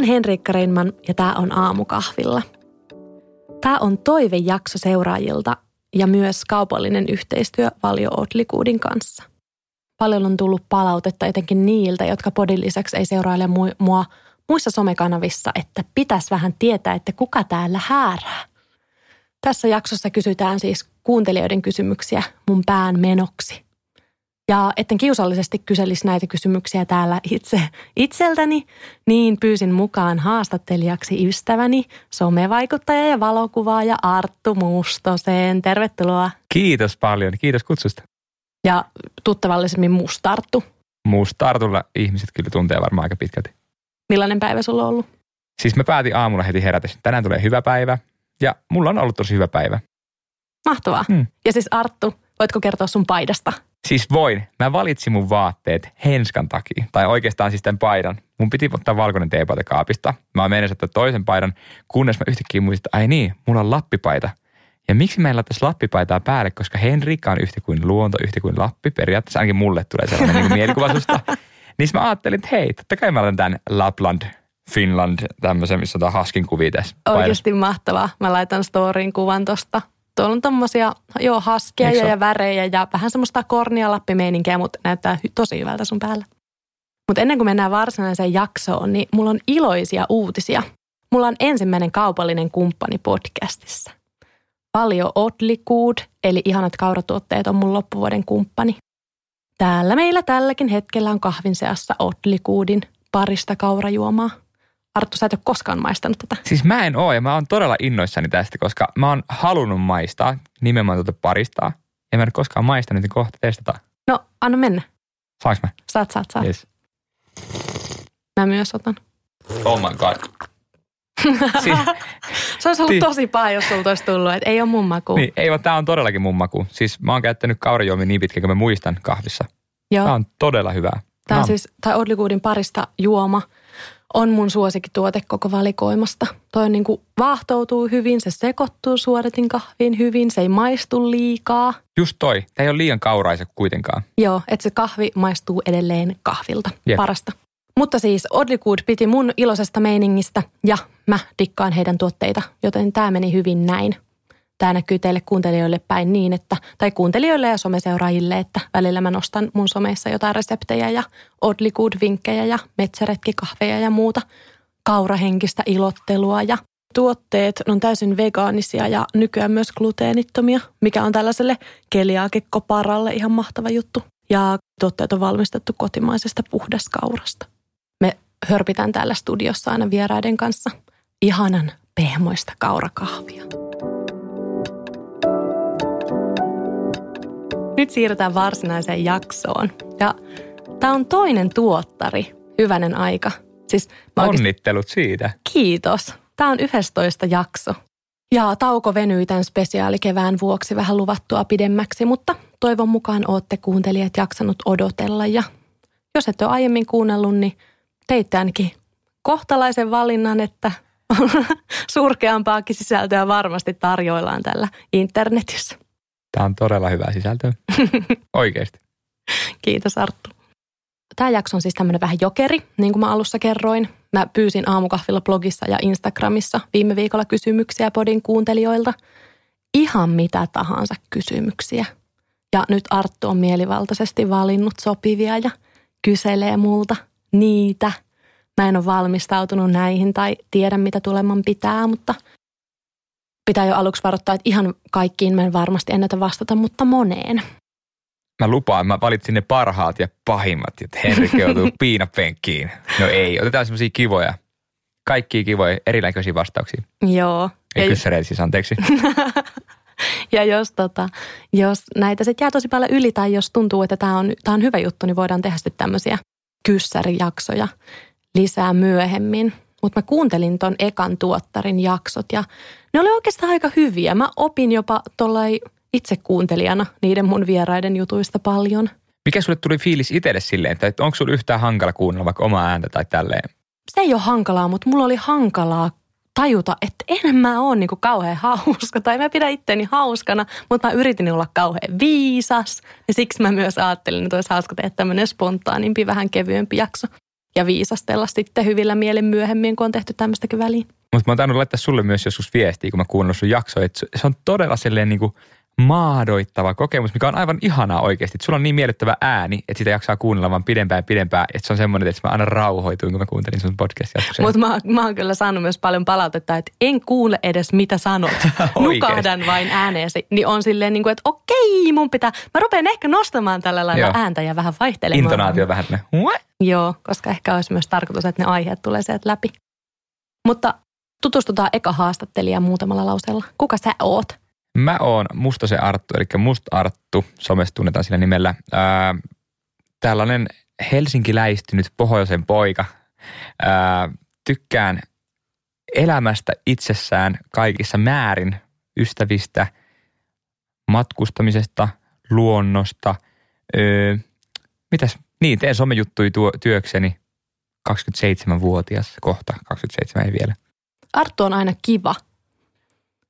Oon Henrikka Reinman ja tää on Aamukahvilla. Tää on toivejakso seuraajilta ja myös kaupallinen yhteistyö Valio Outlikuudin kanssa. Paljon on tullut palautetta etenkin niiltä, jotka podin lisäksi ei seuraile mua muissa somekanavissa, että pitäisi vähän tietää, että kuka täällä häärää. Tässä jaksossa kysytään siis kuuntelijoiden kysymyksiä mun pään menoksi. Ja etten kiusallisesti kyselisi näitä kysymyksiä täällä itse itseltäni, niin pyysin mukaan haastattelijaksi ystäväni, somevaikuttaja ja valokuvaaja Arttu Mustoseen. Tervetuloa. Kiitos paljon, kiitos kutsusta. Ja tuttavallisemmin Mustarttu. Mustartulla ihmiset kyllä tuntee varmaan aika pitkälti. Millainen päivä sulla on ollut? Siis mä päätin aamulla heti herätä, tänään tulee hyvä päivä. Ja mulla on ollut tosi hyvä päivä. Mahtavaa. Hmm. Ja siis Arttu, voitko kertoa sun paidasta? Siis voin. Mä valitsin mun vaatteet henskan takia. Tai oikeastaan siis tämän paidan. Mun piti ottaa valkoinen teepaita kaapista. Mä oon mennessä toisen paidan, kunnes mä yhtäkkiä muistin, että ai niin, mulla on lappipaita. Ja miksi meillä tässä lappipaitaa päälle, koska Henrikka on yhtä kuin luonto, yhtä kuin Lappi. Periaatteessa ainakin mulle tulee sellainen niin mielikuva susta. Niin mä ajattelin, että hei, totta kai mä olen tämän Lapland Finland, tämmöisen, missä on haskin kuvia tässä. Oikeasti mahtavaa. Mä laitan storyin kuvan tosta. Tuolla on tommosia, joo, haskia ja värejä ja vähän semmoista kornia lappimeininkiä, mutta näyttää tosi hyvältä sun päällä. Mutta ennen kuin mennään varsinaiseen jaksoon, niin mulla on iloisia uutisia. Mulla on ensimmäinen kaupallinen kumppani podcastissa. Paljon Otlikuud, eli ihanat kauratuotteet on mun loppuvuoden kumppani. Täällä meillä tälläkin hetkellä on kahvin seassa Otlikuudin parista kaurajuomaa. Arttu, sä et ole koskaan maistanut tätä. Siis mä en oo ja mä oon todella innoissani tästä, koska mä oon halunnut maistaa nimenomaan tuota paristaa. Ja mä en koskaan maistanut, niin kohta testataan. No, anna mennä. Saanko mä? Saat, saat, saat. Yes. Mä myös otan. Oh my god. siis, se olisi ollut tosi paha, jos sulta olisi tullut, että ei ole mun maku. Niin, ei vaan tämä on todellakin mun maku. Siis mä oon käyttänyt kaurajuomia niin pitkään, kun mä muistan kahvissa. Joo. Tämä on todella hyvää. Tämä on siis, tai Odlikuudin parista juoma – on mun suosikkituote koko valikoimasta. Toi on niin kuin vaahtoutuu hyvin, se sekoittuu suodatin kahviin hyvin, se ei maistu liikaa. Just toi, tämä ei ole liian kauraisa kuitenkaan. Joo, että se kahvi maistuu edelleen kahvilta, Jep. parasta. Mutta siis Odlikud piti mun iloisesta meiningistä ja mä dikkaan heidän tuotteita, joten tämä meni hyvin näin tämä näkyy teille kuuntelijoille päin niin, että, tai kuuntelijoille ja someseuraajille, että välillä mä nostan mun someissa jotain reseptejä ja oddly good vinkkejä ja metsäretkikahveja ja muuta kaurahenkistä ilottelua ja tuotteet on täysin vegaanisia ja nykyään myös gluteenittomia, mikä on tällaiselle keliaakekoparalle ihan mahtava juttu. Ja tuotteet on valmistettu kotimaisesta puhdaskaurasta. Me hörpitään täällä studiossa aina vieraiden kanssa ihanan pehmoista kaurakahvia. Nyt siirrytään varsinaiseen jaksoon. Ja tämä on toinen tuottari, hyvänen aika. Siis Onnittelut oikeasti... siitä. Kiitos. Tämä on 11 jakso. Ja tauko venyi tämän spesiaalikevään vuoksi vähän luvattua pidemmäksi, mutta toivon mukaan olette kuuntelijat jaksanut odotella. Ja jos ette ole aiemmin kuunnellut, niin teitte ainakin kohtalaisen valinnan, että surkeampaakin sisältöä varmasti tarjoillaan tällä internetissä. Tämä on todella hyvää sisältöä. Oikeasti. Kiitos Arttu. Tämä jakso on siis tämmöinen vähän jokeri, niin kuin mä alussa kerroin. Mä pyysin aamukahvilla blogissa ja Instagramissa viime viikolla kysymyksiä podin kuuntelijoilta. Ihan mitä tahansa kysymyksiä. Ja nyt Arttu on mielivaltaisesti valinnut sopivia ja kyselee multa niitä. Mä en ole valmistautunut näihin tai tiedä mitä tuleman pitää, mutta – pitää jo aluksi varoittaa, että ihan kaikkiin mä en varmasti ennätä vastata, mutta moneen. Mä lupaan, mä valitsin ne parhaat ja pahimmat, että Henrik joutuu piinapenkkiin. No ei, otetaan semmoisia kivoja. Kaikki kivoja, erinäköisiä vastauksia. Joo. Ei kyssäreitä siis, anteeksi. ja jos, tota, jos näitä sitten jää tosi paljon yli tai jos tuntuu, että tämä on, tää on hyvä juttu, niin voidaan tehdä sitten tämmöisiä kyssärijaksoja lisää myöhemmin. Mutta mä kuuntelin ton ekan tuottarin jaksot ja ne oli oikeastaan aika hyviä. Mä opin jopa tuollai itse kuuntelijana niiden mun vieraiden jutuista paljon. Mikä sulle tuli fiilis itselle silleen, että onko sulla yhtään hankala kuunnella vaikka omaa ääntä tai tälleen? Se ei ole hankalaa, mutta mulla oli hankalaa tajuta, että en mä ole niinku kauhean hauska tai mä pidän itteni hauskana, mutta mä yritin olla kauhean viisas. Ja siksi mä myös ajattelin, että olisi hauska tehdä tämmöinen spontaanimpi, vähän kevyempi jakso. ja viisastella sitten hyvillä mielen myöhemmin, kun on tehty tämmöistäkin väliin. Mutta mä oon tainnut laittaa sulle myös joskus viestiä, kun mä kuunnellut sun jaksoa, että se on todella silleen niin kuin maadoittava kokemus, mikä on aivan ihanaa oikeasti. Että sulla on niin miellyttävä ääni, että sitä jaksaa kuunnella vaan pidempään ja pidempään. Että se on semmoinen, että mä aina rauhoituin, kun mä kuuntelin sun podcastia. Mutta mä, mä oon kyllä saanut myös paljon palautetta, että en kuule edes mitä sanot. Nukahdan vain ääneesi. Niin on silleen, niin kuin, että okei, mun pitää, mä rupean ehkä nostamaan tällä lailla Joo. ääntä ja vähän vaihtelemaan. Intonaatio vähän ne. Joo, koska ehkä olisi myös tarkoitus, että ne aiheet tulee sieltä läpi. Mutta tutustutaan eka haastattelijaan muutamalla lauseella. Kuka sä oot? Mä oon se Arttu, eli Must Arttu, somessa tunnetaan sillä nimellä. Ää, tällainen helsinkiläistynyt pohjoisen poika. Ää, tykkään elämästä itsessään kaikissa määrin, ystävistä, matkustamisesta, luonnosta. Öö, mitäs? Niin, teen somejuttuja työkseni. 27-vuotias kohta, 27 ei vielä. Arttu on aina kiva –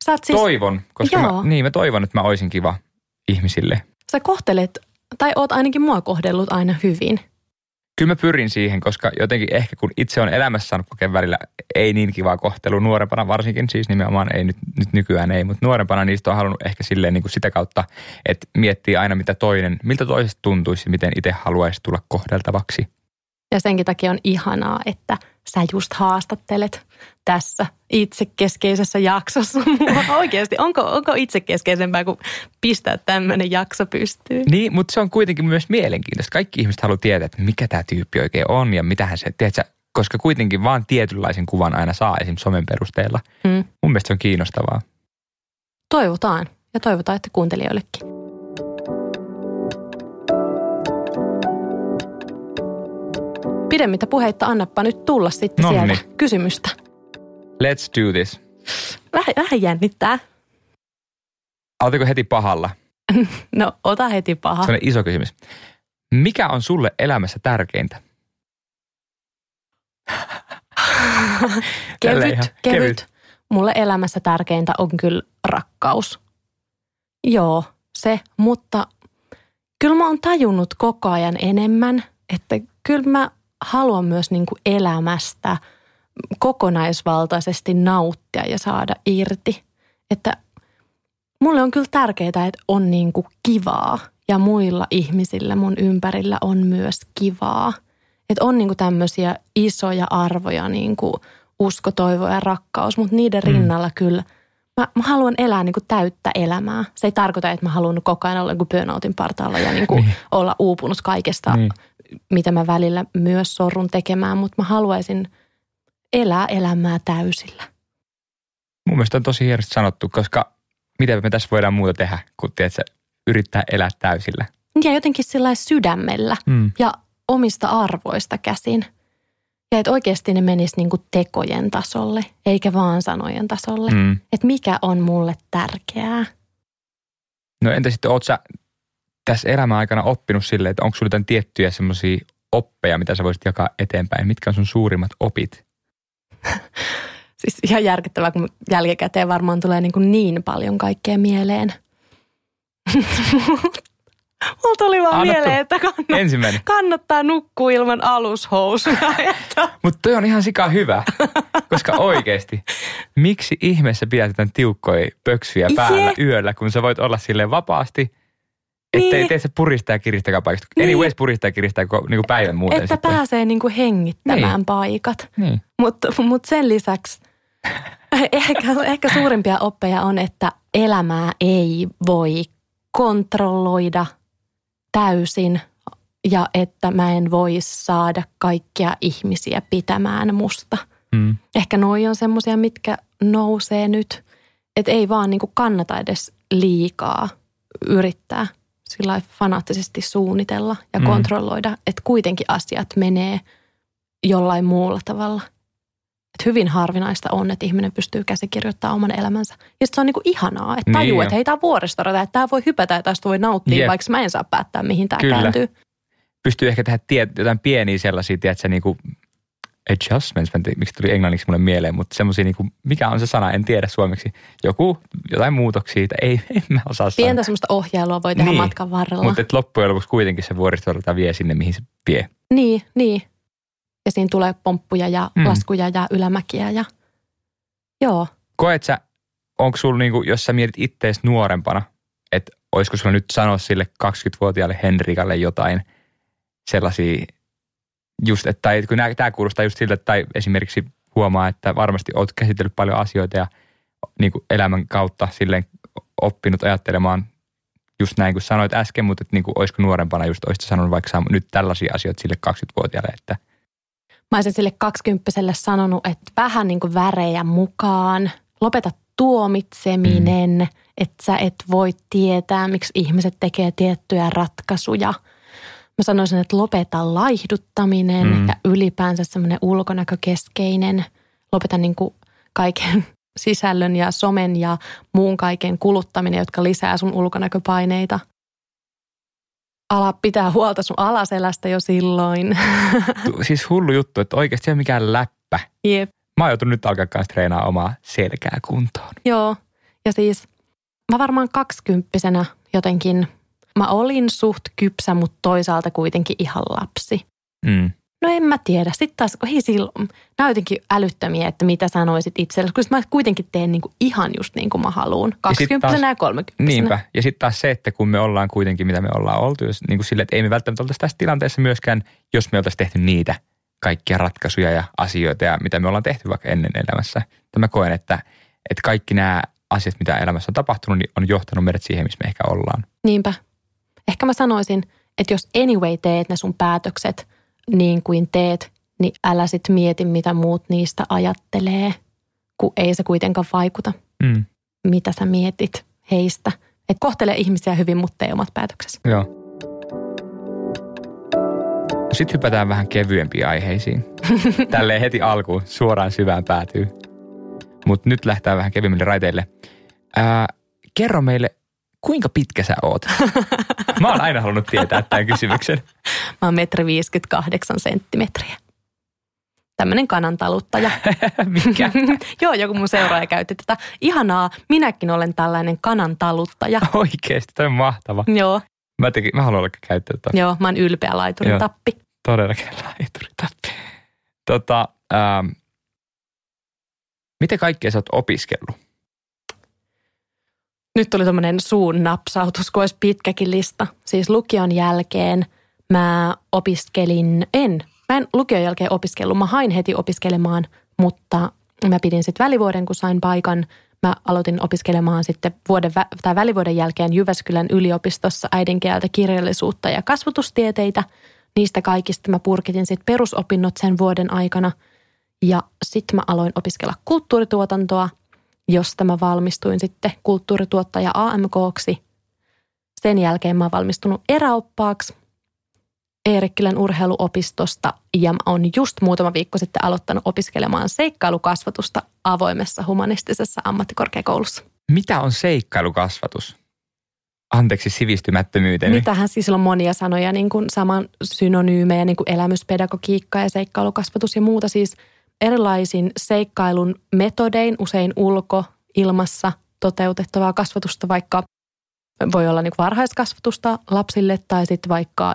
Sä siis... Toivon, koska mä, niin mä toivon, että mä olisin kiva ihmisille. Sä kohtelet, tai oot ainakin mua kohdellut aina hyvin. Kyllä mä pyrin siihen, koska jotenkin ehkä kun itse on elämässä saanut kokea välillä ei niin kivaa kohtelua nuorempana varsinkin, siis nimenomaan ei nyt, nyt nykyään ei, mutta nuorempana niistä on halunnut ehkä silleen niin kuin sitä kautta, että miettii aina mitä toinen, miltä toisesta tuntuisi, miten itse haluaisi tulla kohdeltavaksi. Ja senkin takia on ihanaa, että sä just haastattelet tässä itsekeskeisessä jaksossa. Oikeasti, onko, onko itsekeskeisempää kuin pistää tämmöinen jakso pystyyn? Niin, mutta se on kuitenkin myös mielenkiintoista. Kaikki ihmiset haluaa tietää, että mikä tämä tyyppi oikein on ja mitä hän se, tiedätkö, koska kuitenkin vaan tietynlaisen kuvan aina saa esim. somen perusteella. Mm. Mun mielestä se on kiinnostavaa. Toivotaan ja toivotaan, että kuuntelijoillekin. Pidemmittä puheitta annappa nyt tulla sitten Nonni. sieltä kysymystä. Let's do this. Vähän, vähän jännittää. Oletko heti pahalla? no, ota heti paha. Se on iso kysymys. Mikä on sulle elämässä tärkeintä? kevyt, kevyt, kevyt. Mulle elämässä tärkeintä on kyllä rakkaus. Joo, se, mutta kyllä mä oon tajunnut koko ajan enemmän, että kyllä mä haluan myös niin kuin elämästä kokonaisvaltaisesti nauttia ja saada irti. Että mulle on kyllä tärkeää, että on niin kuin kivaa ja muilla ihmisillä mun ympärillä on myös kivaa. Että on niin kuin tämmöisiä isoja arvoja, niin kuin usko, toivo ja rakkaus, mutta niiden mm. rinnalla kyllä mä, mä haluan elää niin kuin täyttä elämää. Se ei tarkoita, että mä haluan koko ajan olla niin burnoutin partaalla ja niin kuin niin. olla uupunut kaikesta niin mitä mä välillä myös sorrun tekemään, mutta mä haluaisin elää elämää täysillä. Mun mielestä on tosi hienosti sanottu, koska miten me tässä voidaan muuta tehdä, kun tiedätkö, yrittää elää täysillä. Ja jotenkin sillä sydämellä mm. ja omista arvoista käsin. Ja että oikeasti ne menis niin kuin tekojen tasolle, eikä vaan sanojen tasolle. Mm. Että mikä on mulle tärkeää. No entä sitten, oot sä tässä elämän aikana oppinut silleen, että onko sinulla jotain tiettyjä semmoisia oppeja, mitä sä voisit jakaa eteenpäin? Mitkä on sun suurimmat opit? Siis ihan järkyttävää, kun jälkikäteen varmaan tulee niin, kuin niin paljon kaikkea mieleen. Mulla tuli vaan Annattu. mieleen, että kannattaa, Ensimmäinen. kannattaa nukkua ilman alushousuja. Mutta toi on ihan sika hyvä, koska oikeasti, miksi ihmeessä pidät tämän tiukkoja pöksyjä päällä yeah. yöllä, kun sä voit olla sille vapaasti – että ei tee se puristaa ja kiristää paikasta. Niin. Anyways puristaa ja kiristää niin päivän muuten Että sitten. pääsee niin kuin hengittämään niin. paikat. Niin. Mutta mut sen lisäksi ehkä, ehkä suurimpia oppeja on, että elämää ei voi kontrolloida täysin ja että mä en voi saada kaikkia ihmisiä pitämään musta. Hmm. Ehkä noi on semmoisia, mitkä nousee nyt. Että ei vaan niin kuin kannata edes liikaa yrittää – sillä fanaattisesti suunnitella ja mm. kontrolloida, että kuitenkin asiat menee jollain muulla tavalla. Et hyvin harvinaista on, että ihminen pystyy käsikirjoittamaan oman elämänsä. Ja se on niinku ihanaa, että tajuu, niin että hei, tämä on vuoristorata, että tämä voi hypätä ja tästä voi nauttia, Jep. vaikka mä en saa päättää, mihin tämä kääntyy. Pystyy ehkä tehdä tie, jotain pieniä sellaisia, tiedätkö, niinku adjustments, en tiedä, miksi tuli englanniksi mulle mieleen, mutta semmoisia, niin kuin, mikä on se sana, en tiedä suomeksi. Joku, jotain muutoksia, ei, en mä osaa sanoa. Pientä semmoista ohjailua voi tehdä niin, matkan varrella. Mutta loppujen lopuksi kuitenkin se vuoristorata vie sinne, mihin se vie. Niin, niin. Ja siinä tulee pomppuja ja mm. laskuja ja ylämäkiä ja joo. Koet sä, onko sulla niinku, jos sä mietit ittees nuorempana, että olisiko sulla nyt sanoa sille 20-vuotiaalle Henrikalle jotain sellaisia, just, että, tai kun tämä kuulostaa just siltä, tai esimerkiksi huomaa, että varmasti oot käsitellyt paljon asioita ja niin kuin elämän kautta silleen oppinut ajattelemaan just näin kuin sanoit äsken, mutta että niin kuin, olisiko nuorempana just olisit sanonut vaikka nyt tällaisia asioita sille 20-vuotiaalle, että Mä olisin sille 20 sanonut, että vähän niin kuin värejä mukaan, lopeta tuomitseminen, mm. että sä et voi tietää, miksi ihmiset tekee tiettyjä ratkaisuja. Mä sanoisin, että lopeta laihduttaminen mm. ja ylipäänsä semmoinen ulkonäkökeskeinen. Lopeta niin kuin kaiken sisällön ja somen ja muun kaiken kuluttaminen, jotka lisää sun ulkonäköpaineita. Ala pitää huolta sun alaselästä jo silloin. Siis hullu juttu, että oikeasti ei mikään läppä. Jep. Mä oon joutunut nyt alkaa kanssa treenaa omaa selkää kuntoon. Joo, ja siis mä varmaan kaksikymppisenä jotenkin, mä olin suht kypsä, mutta toisaalta kuitenkin ihan lapsi. Mm. No en mä tiedä. Sitten taas, kun hei silloin, nämä jotenkin älyttömiä, että mitä sanoisit itsellesi, kun mä kuitenkin teen niin kuin ihan just niin kuin mä haluan. 20 ja, ja 30 Niinpä. Ja sitten taas se, että kun me ollaan kuitenkin, mitä me ollaan oltu, jos, niin kuin sille, että ei me välttämättä oltaisi tässä tilanteessa myöskään, jos me oltaisiin tehty niitä kaikkia ratkaisuja ja asioita ja mitä me ollaan tehty vaikka ennen elämässä. Mä koen, että, että kaikki nämä asiat, mitä elämässä on tapahtunut, niin on johtanut meidät siihen, missä me ehkä ollaan. Niinpä. Ehkä mä sanoisin, että jos anyway teet ne sun päätökset – niin kuin teet, niin älä sit mieti, mitä muut niistä ajattelee, kun ei se kuitenkaan vaikuta, mm. mitä sä mietit heistä. Et kohtele ihmisiä hyvin, mutta tee omat päätöksesi. Joo. Sitten hypätään vähän kevyempiin aiheisiin. Tälleen heti alkuun suoraan syvään päätyy. Mutta nyt lähtee vähän kevyemmille raiteille. Ää, kerro meille kuinka pitkä sä oot? Mä oon aina halunnut tietää tämän kysymyksen. Mä oon metri 58 senttimetriä. Tämmöinen kanantaluttaja. Mikä? Joo, joku mun seuraaja käytti tätä. Ihanaa, minäkin olen tällainen kanantaluttaja. Oikeesti, toi on mahtava. Joo. Mä, tekin, mä haluan olla käyttää tätä. Joo, mä oon ylpeä laituritappi. Todellakin laituritappi. Tota, ähm, miten kaikkea sä oot opiskellut? Nyt tuli tämmöinen suun napsautus, kun olisi pitkäkin lista. Siis lukion jälkeen mä opiskelin, en, mä en lukion jälkeen opiskellut. Mä hain heti opiskelemaan, mutta mä pidin sitten välivuoden, kun sain paikan. Mä aloitin opiskelemaan sitten vuoden tai välivuoden jälkeen Jyväskylän yliopistossa äidinkieltä, kirjallisuutta ja kasvatustieteitä. Niistä kaikista mä purkitin sitten perusopinnot sen vuoden aikana. Ja sitten mä aloin opiskella kulttuurituotantoa – josta mä valmistuin sitten kulttuurituottaja AMKksi. Sen jälkeen mä oon valmistunut eräoppaaksi Eerikkilän urheiluopistosta ja mä oon just muutama viikko sitten aloittanut opiskelemaan seikkailukasvatusta avoimessa humanistisessa ammattikorkeakoulussa. Mitä on seikkailukasvatus? Anteeksi sivistymättömyyteni. Mitähän siis on monia sanoja, niin kuin saman synonyymejä, niin kuin elämyspedagogiikka ja seikkailukasvatus ja muuta. Siis erilaisin seikkailun metodein, usein ulko, ilmassa toteutettavaa kasvatusta, vaikka voi olla niin varhaiskasvatusta lapsille tai sitten vaikka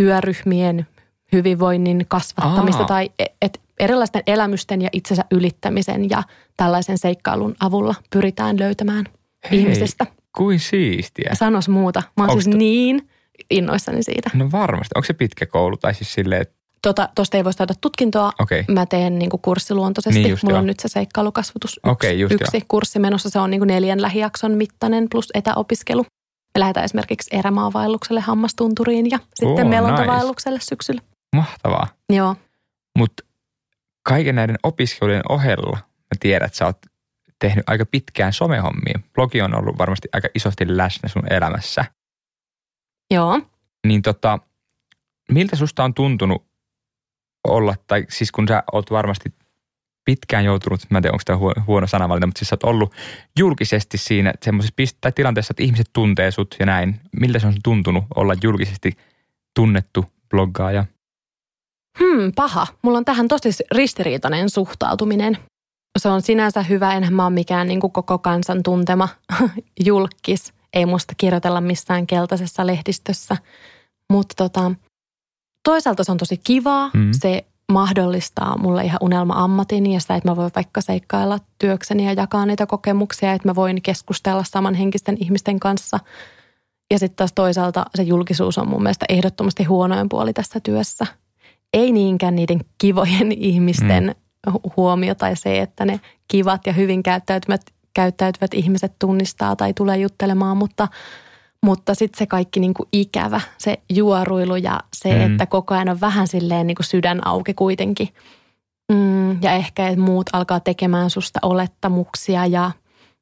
työryhmien hyvinvoinnin kasvattamista Aa. tai et erilaisten elämysten ja itsensä ylittämisen ja tällaisen seikkailun avulla pyritään löytämään Hei, ihmisestä. Kuin siistiä. Sanos muuta. Mä oon Onks siis t- niin innoissani siitä. No varmasti. Onko se pitkä koulu tai siis silleen, että Tuosta tota, ei voi saada tutkintoa. Okay. Mä teen niin kuin kurssiluontoisesti. Niin Mulla joo. on nyt se seikkailukasvatus yksi, okay, yksi jo. kurssi menossa. Se on niin kuin neljän lähijakson mittainen plus etäopiskelu. Me lähdetään esimerkiksi erämaavaellukselle Hammastunturiin ja sitten oh, melontavaellukselle nice. syksyllä. Mahtavaa. Joo. Mutta kaiken näiden opiskelujen ohella mä tiedän, että sä oot tehnyt aika pitkään somehommia. Blogi on ollut varmasti aika isosti läsnä sun elämässä. Joo. Niin tota, miltä susta on tuntunut olla, tai siis kun sä oot varmasti pitkään joutunut, mä en tiedä onko tämä huono, sanavalinta, mutta siis sä oot ollut julkisesti siinä semmoisessa pist- tai tilanteessa, että ihmiset tuntee sut ja näin. Miltä se on tuntunut olla julkisesti tunnettu bloggaaja? Hmm, paha. Mulla on tähän tosi ristiriitainen suhtautuminen. Se on sinänsä hyvä, enhän mä ole mikään niin kuin koko kansan tuntema julkis. Ei musta kirjoitella missään keltaisessa lehdistössä. Mutta tota, toisaalta se on tosi kivaa. Mm. Se mahdollistaa mulle ihan unelma-ammatin ja sitä, että mä voin vaikka seikkailla työkseni ja jakaa niitä kokemuksia, että mä voin keskustella samanhenkisten ihmisten kanssa. Ja sitten taas toisaalta se julkisuus on mun mielestä ehdottomasti huonoin puoli tässä työssä. Ei niinkään niiden kivojen ihmisten mm. huomio tai se, että ne kivat ja hyvin käyttäytyvät, käyttäytyvät ihmiset tunnistaa tai tulee juttelemaan, mutta – mutta sitten se kaikki niin kuin ikävä, se juoruilu ja se, mm. että koko ajan on vähän silleen niin kuin sydän auki kuitenkin. Mm, ja ehkä että muut alkaa tekemään susta olettamuksia ja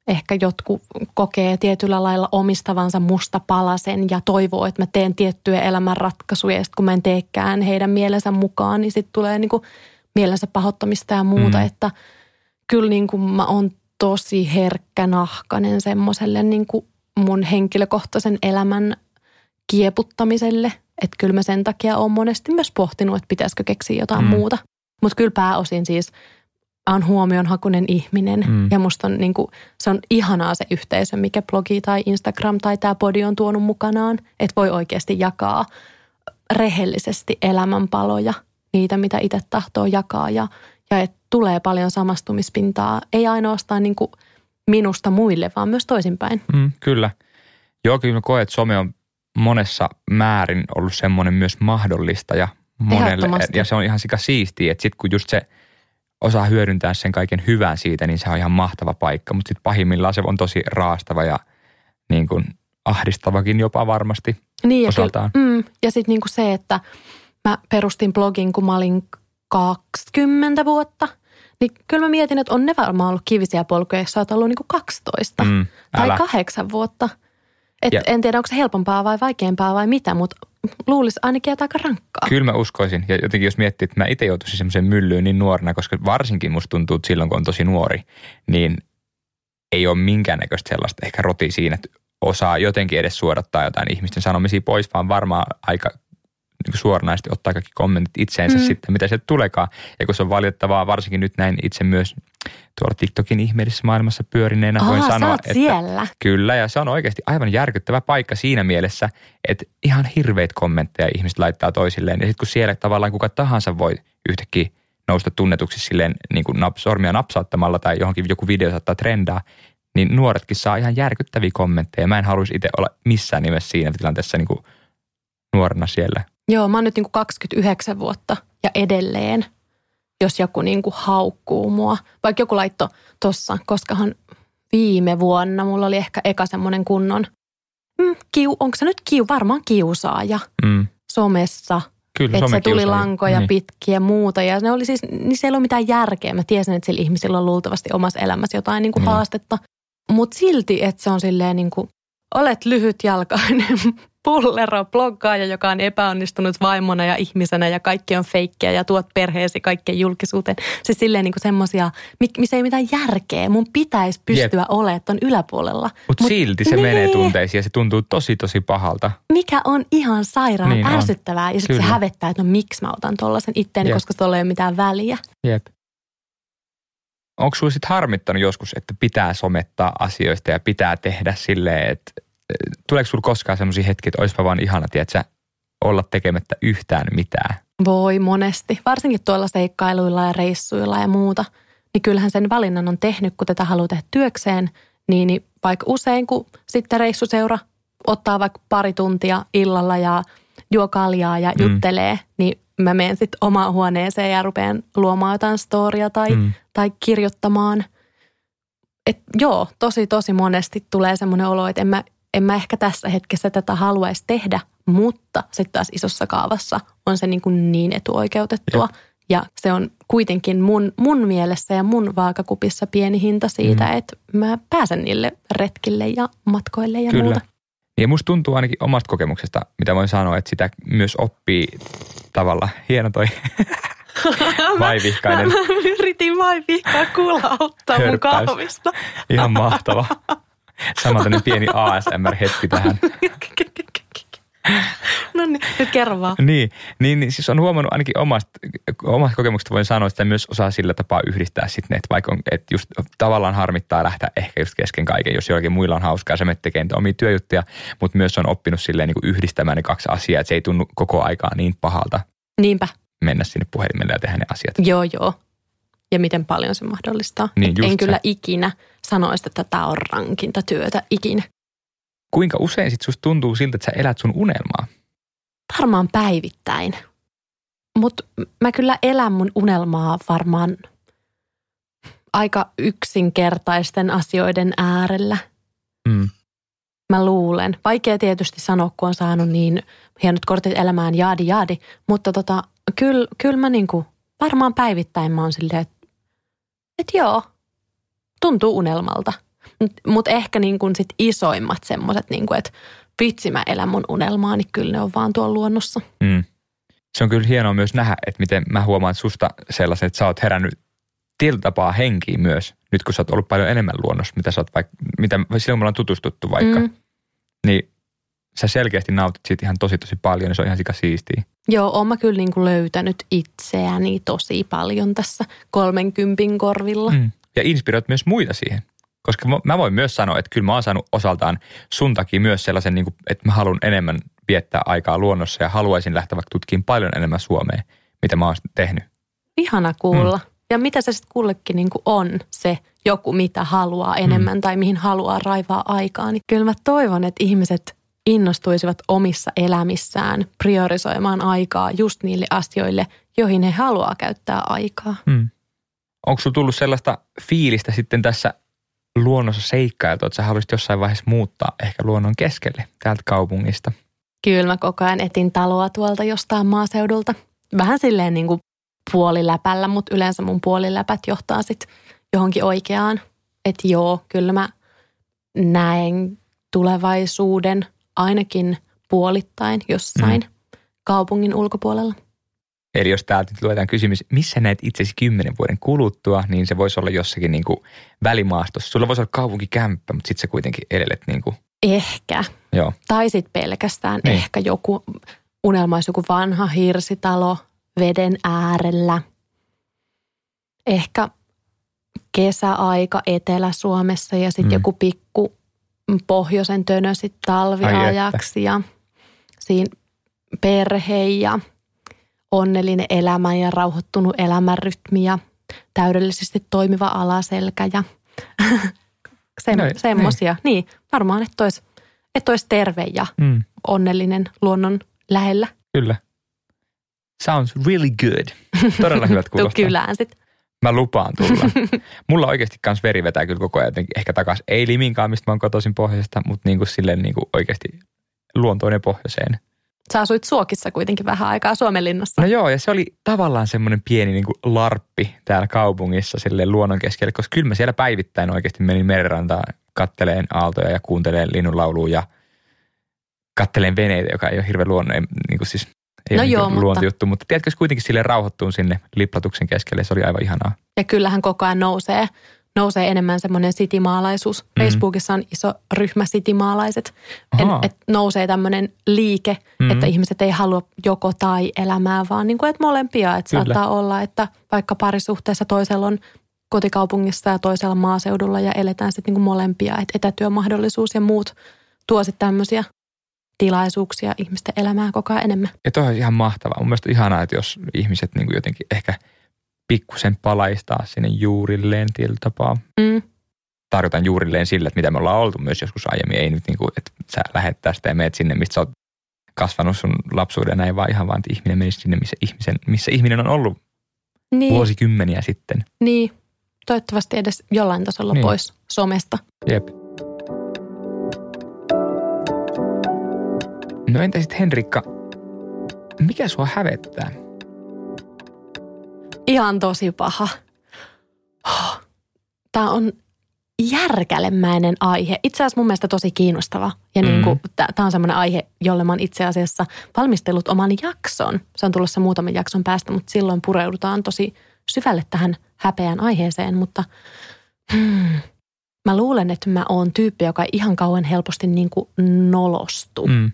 ehkä jotkut kokee tietyllä lailla omistavansa musta palasen ja toivoo, että mä teen tiettyjä elämänratkaisuja ja sitten kun mä en teekään heidän mielensä mukaan, niin sitten tulee niin kuin mielensä pahoittamista ja muuta, mm. että kyllä niin kuin mä oon tosi herkkä nahkanen semmoiselle niin kuin mun henkilökohtaisen elämän kieputtamiselle. Että kyllä mä sen takia oon monesti myös pohtinut, että pitäisikö keksiä jotain mm. muuta. Mutta kyllä pääosin siis on huomionhakunen ihminen mm. ja musta on, niin kuin, se on ihanaa se yhteisö, mikä blogi tai Instagram tai tämä podi on tuonut mukanaan. Että voi oikeasti jakaa rehellisesti elämänpaloja, niitä mitä itse tahtoo jakaa ja, ja että tulee paljon samastumispintaa. Ei ainoastaan niin kuin – minusta muille, vaan myös toisinpäin. Mm, kyllä. Joo, kyllä mä koen, että some on monessa määrin ollut semmoinen myös mahdollistaja monelle. Ja se on ihan sika siistiä, että sitten kun just se osaa hyödyntää sen kaiken hyvän siitä, niin se on ihan mahtava paikka. Mutta sitten pahimmillaan se on tosi raastava ja niin kuin ahdistavakin jopa varmasti niin ja osaltaan. Kyllä, mm, ja sitten niin kuin se, että mä perustin blogin, kun mä olin 20 vuotta – niin kyllä mä mietin, että on ne varmaan ollut kivisiä polkuja, jos sä oot ollut niin kuin 12 mm, tai kahdeksan vuotta. Et en tiedä, onko se helpompaa vai vaikeampaa vai mitä, mutta luulisi ainakin, että aika rankkaa. Kyllä mä uskoisin. Ja jotenkin jos miettii, että mä itse joutuisin semmoiseen myllyyn niin nuorena, koska varsinkin musta tuntuu, että silloin kun on tosi nuori, niin ei ole minkäännäköistä sellaista ehkä roti siinä, että osaa jotenkin edes suodattaa jotain ihmisten sanomisia pois, vaan varmaan aika niin suoranaisesti ottaa kaikki kommentit itseensä mm. sitten, mitä se tulekaan. Ja kun se on valitettavaa, varsinkin nyt näin itse myös tuolla TikTokin ihmeellisessä maailmassa pyörineenä Oho, voin sanoa, että siellä. kyllä ja se on oikeasti aivan järkyttävä paikka siinä mielessä, että ihan hirveitä kommentteja ihmiset laittaa toisilleen. Ja sitten kun siellä tavallaan kuka tahansa voi yhtäkkiä nousta tunnetuksi silleen niin kuin nap, sormia napsauttamalla tai johonkin joku video saattaa trendaa, niin nuoretkin saa ihan järkyttäviä kommentteja. Mä en haluaisi itse olla missään nimessä siinä tilanteessa niin kuin nuorena siellä. Joo, mä oon nyt niin kuin 29 vuotta ja edelleen, jos joku niin kuin haukkuu mua. Vaikka joku laitto tossa, koskahan viime vuonna mulla oli ehkä eka semmoinen kunnon, mm, kiu, onko se nyt kiu, varmaan kiusaaja mm. somessa. Kyllä, että se tuli lankoja niin. pitkiä ja muuta. Ja ne oli siis, niin se ei ole mitään järkeä. Mä tiesin, että sillä ihmisillä on luultavasti omassa elämässä jotain niin kuin mm. haastetta. Mutta silti, että se on silleen niin kuin, olet lyhytjalkainen pullero, bloggaaja, joka on epäonnistunut vaimona ja ihmisenä ja kaikki on feikkiä ja tuot perheesi kaikkeen julkisuuteen. Se silleen niin semmoisia, missä ei mitään järkeä. Mun pitäisi pystyä Jep. olemaan ton yläpuolella. Mutta Mut silti se nee. menee tunteisiin ja se tuntuu tosi tosi pahalta. Mikä on ihan sairaan niin ärsyttävää. On. Ja sitten se hävettää, että no miksi mä otan tollasen itteeni, Jep. koska tuolla ei ole mitään väliä. Jep. Onko sinulla sitten harmittanut joskus, että pitää somettaa asioista ja pitää tehdä silleen, että tuleeko sinulla koskaan sellaisia hetkiä, että olisipa vaan ihana, tiedätkö, olla tekemättä yhtään mitään? Voi monesti, varsinkin tuolla seikkailuilla ja reissuilla ja muuta. Niin kyllähän sen valinnan on tehnyt, kun tätä haluaa tehdä työkseen, niin, niin vaikka usein, kun sitten reissuseura ottaa vaikka pari tuntia illalla ja juo kaljaa ja mm. juttelee, niin mä menen sitten omaan huoneeseen ja rupean luomaan jotain storia tai, mm. tai kirjoittamaan. Et joo, tosi tosi monesti tulee semmoinen olo, että en mä en mä ehkä tässä hetkessä tätä haluaisi tehdä, mutta sitten taas isossa kaavassa on se niin, kuin niin etuoikeutettua. Ja. ja se on kuitenkin mun, mun mielessä ja mun vaakakupissa pieni hinta siitä, mm. että mä pääsen niille retkille ja matkoille ja Kyllä. muuta. Ja musta tuntuu ainakin omasta kokemuksesta, mitä voin sanoa, että sitä myös oppii tavalla. Hieno toi vaivihkainen. Mä, mä, mä yritin vaivihkaa kulauttaa mun kahvista. Ihan mahtava. Sama pieni ASMR-hetki tähän. No niin, nyt kerro vaan. Niin, niin, niin siis on huomannut ainakin omasta, omasta kokemuksesta voin sanoa, että myös osaa sillä tapaa yhdistää sitten, että vaikka on, että just tavallaan harmittaa lähteä ehkä just kesken kaiken, jos jollakin muilla on hauskaa, se menet tekemään omia työjuttuja, mutta myös on oppinut silleen niin kuin yhdistämään ne kaksi asiaa, että se ei tunnu koko aikaa niin pahalta. Niinpä. mennä sinne puhelimelle ja tehdä ne asiat. Joo, joo. Ja miten paljon se mahdollistaa. Niin, en se. kyllä ikinä sanoisi, että tämä on rankinta työtä ikinä. Kuinka usein sit susta tuntuu siltä, että sä elät sun unelmaa? Varmaan päivittäin. Mutta mä kyllä elän mun unelmaa varmaan aika yksinkertaisten asioiden äärellä. Mm. Mä luulen. Vaikea tietysti sanoa, kun on saanut niin hienot kortit elämään, jaadi jaadi. Mutta tota, kyllä kyl mä niinku, varmaan päivittäin mä oon silleen, että et joo, tuntuu unelmalta. Mutta mut ehkä niinku sit isoimmat semmoiset, niinku, että vitsi mä elän mun unelmaa, niin kyllä ne on vaan tuolla luonnossa. Mm. Se on kyllä hienoa myös nähdä, että miten mä huomaan susta sellaisen, että sä oot herännyt tietyllä tapaa henkiin myös, nyt kun sä oot ollut paljon enemmän luonnossa, mitä sä oot vaikka, mitä silloin me ollaan tutustuttu vaikka. Mm. niin sä selkeästi nautit siitä ihan tosi tosi paljon ja se on ihan sika siistiä. Joo, oon mä kyllä niinku löytänyt itseäni tosi paljon tässä 30 korvilla. Mm. Ja inspiroit myös muita siihen. Koska mä- voin myös sanoa, että kyllä mä oon saanut osaltaan sun takia myös sellaisen, niin kuin, että mä haluan enemmän viettää aikaa luonnossa ja haluaisin lähteä vaikka tutkimaan paljon enemmän Suomea, mitä mä oon tehnyt. Ihana kuulla. Mm. Ja mitä se sitten kullekin niinku on se joku, mitä haluaa enemmän mm. tai mihin haluaa raivaa aikaa. Niin kyllä mä toivon, että ihmiset innostuisivat omissa elämissään priorisoimaan aikaa just niille asioille, joihin he haluaa käyttää aikaa. Mm. Onko sulla tullut sellaista fiilistä sitten tässä luonnossa seikkailtu, että sä haluaisit jossain vaiheessa muuttaa ehkä luonnon keskelle täältä kaupungista? Kyllä mä koko ajan etin taloa tuolta jostain maaseudulta. Vähän silleen niin kuin puoliläpällä, mutta yleensä mun puoliläpät johtaa sitten johonkin oikeaan. Että joo, kyllä mä näen tulevaisuuden ainakin puolittain jossain mm. kaupungin ulkopuolella. Eli jos täältä nyt luetaan kysymys, missä näet itsesi kymmenen vuoden kuluttua, niin se voisi olla jossakin niin kuin välimaastossa. Sulla voisi olla kaupunkikämppä, mutta sitten sä kuitenkin edellet niin kuin, Ehkä. joo. Tai sitten pelkästään Niin. ehkä joku, unelma olisi joku vanha hirsitalo veden äärellä. Ehkä kesäaika Etelä-Suomessa ja sitten mm. joku pikku pohjoisen tönö sitten talviajaksi ja siinä perhe ja onnellinen elämä ja rauhoittunut elämänrytmi ja täydellisesti toimiva alaselkä ja sem, No, semmosia. Niin. varmaan, että olisi, että olisi terve ja Mm, onnellinen luonnon lähellä. kyllä. Sounds really good. Todella hyvät Tuu kuulostaa. kylään sitten. Mä lupaan tulla. Mulla oikeasti kans veri vetää kyllä koko ajan jotenkin ehkä takaisin. Ei Liminkaan, mistä mä oon kotoisin pohjoisesta, mutta niin kuin silleen niin kuin oikeasti luontoon ja pohjoiseen. Sä asuit Suokissa kuitenkin vähän aikaa Suomenlinnassa. No joo, ja se oli tavallaan semmoinen pieni niin kuin larppi täällä kaupungissa silleen luonnon keskellä, koska kyllä mä siellä päivittäin oikeasti menin merenrantaan katteleen aaltoja ja kuunteleen linnunlaulua ja katteleen veneitä, joka ei ole hirveän luonnon, niin kuin siis ei No ole joo, niin mutta- mutta tiedätkö, kuitenkin sille rauhoittuun sinne liplatuksen keskelle, se oli aivan ihanaa. Ja kyllähän koko ajan nousee, nousee enemmän semmoinen sitimaalaisuus. Mhm. Facebookissa on iso ryhmä sitimaalaiset. Ahaa. Et, et nousee tämmöinen liike, Mhm. mm-hmm. että ihmiset ei halua joko tai elämää, vaan niin kuin, että molempia. Että Kyllä. saattaa olla, että vaikka parisuhteessa toisella on kotikaupungissa ja toisella maaseudulla ja eletään sitten niin kuin molempia. Että etätyömahdollisuus ja muut tuo sitten tämmöisiä tilaisuuksia ihmisten elämään koko ajan enemmän. Ja toi on ihan mahtavaa. Mun mielestä ihanaa, että jos ihmiset niin kuin jotenkin ehkä pikkusen palaistaa sinne juurilleen tietyllä tapaa. Mm. Tarkoitan juurilleen sillä, että mitä me ollaan oltu myös joskus aiemmin. Ei nyt niin kuin, että sä lähet tästä ja meet sinne, mistä sä oot kasvanut sun lapsuuden ja näin, vaan ihan vaan, että ihminen menisi sinne, missä, ihmisen, missä ihminen on ollut Niin, vuosikymmeniä sitten. niin, toivottavasti edes jollain tasolla niin. pois somesta. Jep. No entä sitten Henrikka, mikä sua hävettää? Ihan tosi paha. Tämä on järkälemäinen aihe. Itse asiassa mun mielestä tosi kiinnostava. Ja Mm. niin tämä on semmoinen aihe, jolle mä oon itse asiassa valmistellut oman jakson. Se on tulossa muutaman jakson päästä, mutta silloin pureudutaan tosi syvälle tähän häpeän aiheeseen. Mutta hmm, mä luulen, että mä oon tyyppi, joka ihan kauan helposti niin kuin nolostu Mm.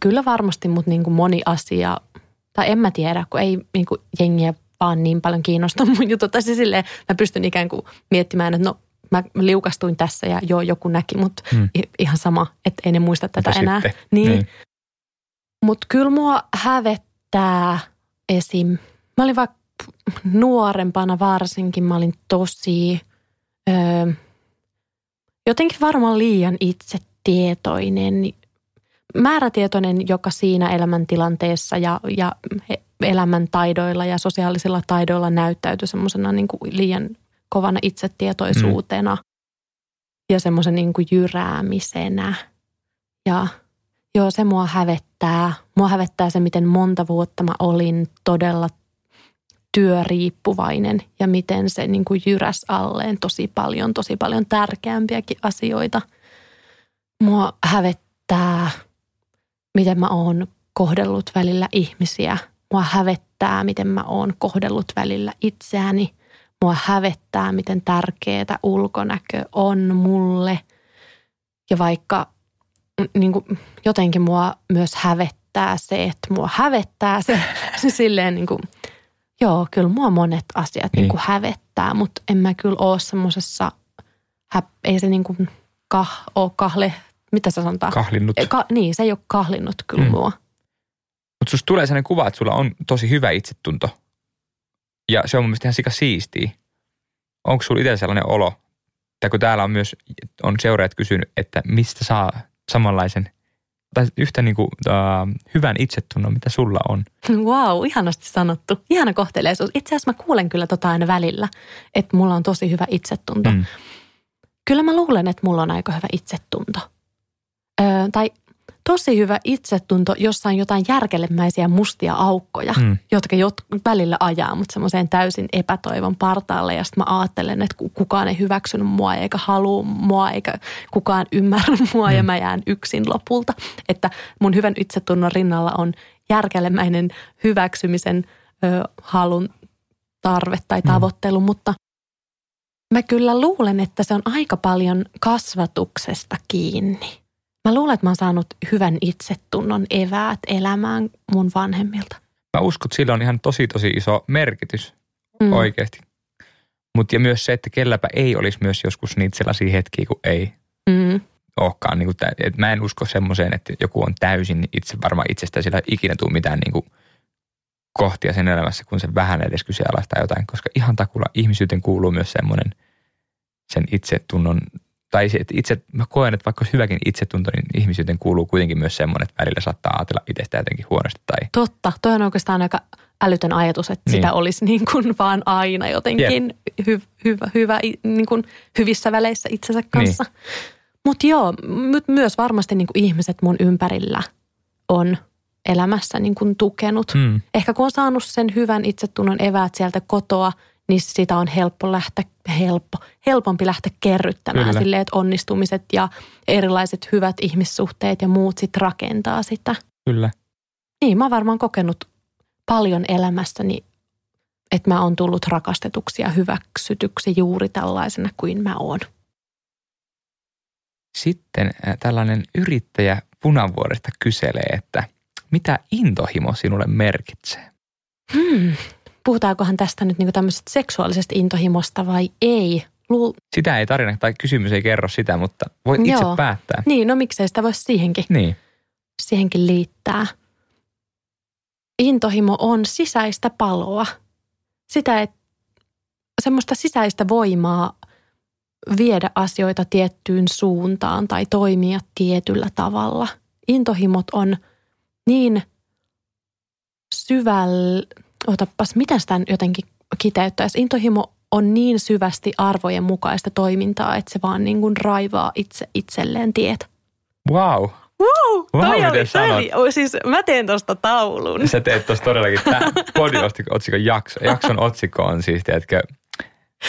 Kyllä varmasti, mutta niin kuin moni asia, tai en mä tiedä, kun ei niin kuin jengiä vaan niin paljon kiinnosta mun jutut. Tai siis silleen, mä pystyn ikään kuin miettimään, että no mä liukastuin tässä ja joo, joku näki, mutta Mm. mm. ihan sama, että ei ne muista tätä Mitä enää. sitten? Niin. Niin. niin. Mutta kyllä mua hävettää esim. Mä olin vaikka nuorempana varsinkin, mä olin tosi öö, jotenkin varmaan liian itsetietoinen, määrätietoinen, joka siinä elämäntilanteessa ja, ja elämäntaidoilla ja sosiaalisilla taidoilla näyttäytyi semmoisena niin liian kovana itsetietoisuutena mm. ja semmoisen niin jyräämisenä. Ja joo, se mua hävettää. Mua hävettää se, miten monta vuotta mä olin todella työriippuvainen ja miten se niin kuin jyräs alleen tosi paljon, tosi paljon tärkeämpiäkin asioita. Mua hävettää, miten mä oon kohdellut välillä ihmisiä. Mua hävettää, miten mä oon kohdellut välillä itseäni. Mua hävettää, miten tärkeää ulkonäkö on mulle. Ja vaikka niin kuin, jotenkin mua myös hävettää se, että mua hävettää se silleen niin kuin – Joo, kyllä mua monet asiat niin. Niin kuin hävettää, mutta en mä kyllä ole semmoisessa, ei se niin kuin kah, ole kahle, mitä sä sanotaan? Kahlinnut. Ka, niin, se ei ole kahlinnut kyllä mm. mua. Mutta susta tulee sellainen kuva, että sulla on tosi hyvä itsetunto. Ja se on mun mielestä ihan sika siistiä. Onko sulla itse sellainen olo, että kun täällä on myös, on seuraajat kysynyt, että mistä saa samanlaisen – tai yhtä niin kuin, uh, hyvän itsetunnon, mitä sulla on. Wow, ihanasti sanottu. Ihana kohteleisuus. Itse asiassa mä kuulen kyllä tota aina välillä, että mulla on tosi hyvä itsetunto. Mm. Kyllä mä luulen, että mulla on aika hyvä itsetunto. Öö, tai tosi hyvä itsetunto, jossa on jotain järkelemäisiä mustia aukkoja, mm. jotka jot, välillä ajaa mut semmoiseen täysin epätoivon partaalle. Ja sitten mä ajattelen, että kukaan ei hyväksynyt mua eikä halua mua eikä kukaan ymmärrä mua mm. ja mä jään yksin lopulta. Että mun hyvän itsetunnon rinnalla on järkelemäinen hyväksymisen ö, halun tarve tai mm. tavoittelu, mm. mutta mä kyllä luulen, että se on aika paljon kasvatuksesta kiinni Mä luulen, että mä oon saanut hyvän itsetunnon eväät elämään mun vanhemmilta. Mä uskon, että sillä on ihan tosi tosi iso merkitys mm. oikeasti. Mutta ja myös se, että kelläpä ei olisi myös joskus niitä sellaisia hetkiä, kun ei mm. olekaan. Niin kuin, että mä en usko semmoiseen, että joku on täysin itse varma itsestään, sillä ikinä tule mitään niin kuin kohtia sen elämässä, kun se vähän edes kyseenalaistaa jotain. Koska ihan takulla ihmisyyteen kuuluu myös semmoinen sen itsetunnon tai itse, mä koen, että vaikka olisi hyväkin itsetunto, niin ihmisyyteen kuuluu kuitenkin myös semmoinen, että välillä saattaa ajatella itsestä jotenkin huonosti. Tai... Totta, toi on oikeastaan aika älytön ajatus, että niin. sitä olisi niin kuin vaan aina jotenkin hy, hyvä, hyvä niin kuin hyvissä väleissä itsensä kanssa. Niin. Mutta joo, myös varmasti niin kuin ihmiset mun ympärillä on elämässä niin kuin tukenut. Mm. Ehkä kun on saanut sen hyvän itsetunnon eväät sieltä kotoa – niin sitä on helppo lähteä, helppo, helpompi lähteä kerryttämään Kyllä. silleen, että onnistumiset ja erilaiset hyvät ihmissuhteet ja muut sitten rakentaa sitä. Kyllä. Niin, mä oon varmaan kokenut paljon elämässäni, että mä oon tullut rakastetuksi ja hyväksytyksi juuri tällaisena kuin mä oon. Sitten äh, tällainen yrittäjä Punavuoresta kyselee, että mitä intohimo sinulle merkitsee? Hmm, puhutaankohan tästä nyt niin tämmöisestä seksuaalisesta intohimosta vai ei. Luul... Sitä ei tarina tai kysymys ei kerro sitä, mutta voit itse Joo. päättää. Niin, no miksei sitä voisi siihenkin, niin. siihenkin liittää. Intohimo on sisäistä paloa. Sitä, että semmoista sisäistä voimaa viedä asioita tiettyyn suuntaan tai toimia tietyllä tavalla. Intohimot on niin syvällä, otapas, miten sitä jotenkin kiteyttäisi. Intohimo on niin syvästi arvojen mukaista toimintaa, että se vaan niin kuin raivaa itse itselleen tiet. Wow. Wow, wow toi oli, toi oli, siis mä teen tuosta taulun. Sä teet tuosta todellakin. Tämä otsikon jakso. Jakson otsikko on siis, tiedätkö,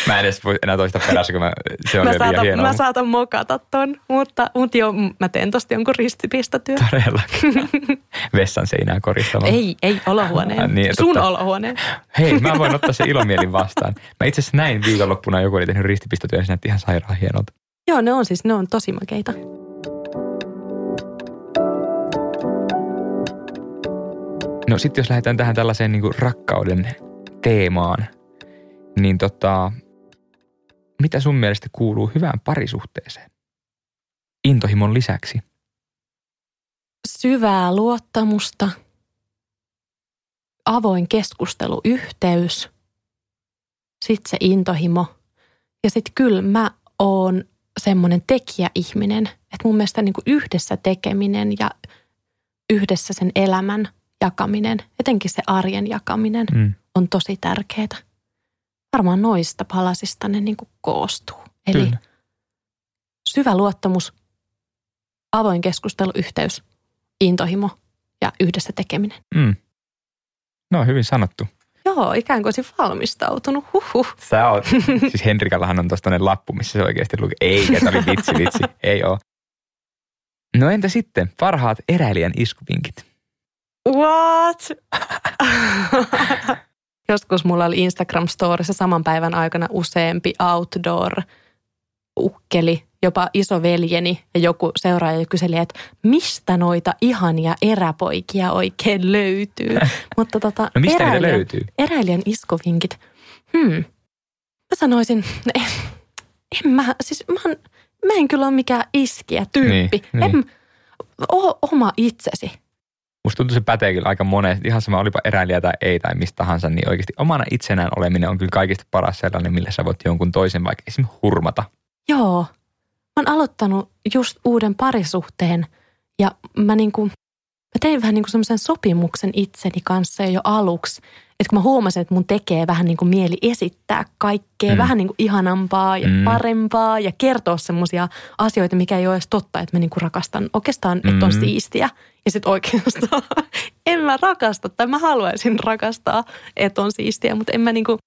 Mä en edes voi enää toista perässä, kun mä, se on mä saatan, hienoa. Mä saatan mokata ton, mutta, mutta joo, mä teen tosta jonkun ristipistotyön. Todellakin. Vessan seinää koristamaan. Ei, ei, olohuoneen. Äh, niin, Sun totta. olohuoneen. Hei, mä voin ottaa se ilomielin vastaan. Mä itse asiassa näin viikonloppuna joku oli tehnyt ristipistotyön ja se näytti ihan sairaan hienolta. Joo, ne on siis, ne on tosi makeita. No sitten jos lähdetään tähän tällaiseen niin rakkauden teemaan, niin tota, mitä sun mielestä kuuluu hyvään parisuhteeseen? Intohimon lisäksi. Syvää luottamusta, avoin keskusteluyhteys, sitten se intohimo ja sitten kyllä mä oon semmoinen tekijäihminen, että mun mielestä niin kuin yhdessä tekeminen ja yhdessä sen elämän jakaminen, etenkin se arjen jakaminen, mm. on tosi tärkeää. Varmaan noista palasista ne niin kuin koostuu. Eli Kyllä. syvä luottamus, avoin keskusteluyhteys, intohimo ja yhdessä tekeminen. Mm. No hyvin sanottu. Joo, ikään kuin olisin valmistautunut. Huhhuh. Sä oot. Siis Henrikallahan on tuosta lappu, missä se oikeasti luki. Ei, tämä oli vitsi, vitsi. Ei oo. No entä sitten parhaat eräilijän iskupinkit? What? Joskus mulla oli Instagram-storissa saman päivän aikana useampi outdoor-ukkeli, jopa isoveljeni ja joku seuraaja kyseli, että mistä noita ihania eräpoikia oikein löytyy. Mutta tota, no mistä eräilijän, löytyy? Eräilijän iskovinkit. Hmm. Mä sanoisin, en, en mä, siis mä, mä en kyllä ole mikään iskiä tyyppi. Niin, niin. En, o, oma itsesi. Musta tuntuu se pätee kyllä aika monesti. Ihan sama olipa eräilijä tai ei tai mistä tahansa, niin oikeasti omana itsenään oleminen on kyllä kaikista paras sellainen, millä sä voit jonkun toisen vaikka esimerkiksi hurmata. Joo. Mä oon aloittanut just uuden parisuhteen ja mä niinku, mä tein vähän niinku semmoisen sopimuksen itseni kanssa jo aluksi, että kun mä huomasin, että mun tekee vähän niin kuin mieli esittää kaikkea, mm. vähän niin kuin ihanampaa ja mm. parempaa ja kertoa semmoisia asioita, mikä ei ole edes totta, että mä niin kuin rakastan oikeastaan, mm. että on mm. siistiä. Ja sitten oikeastaan en mä rakasta tai mä haluaisin rakastaa, että on siistiä, mutta en mä niin kuin,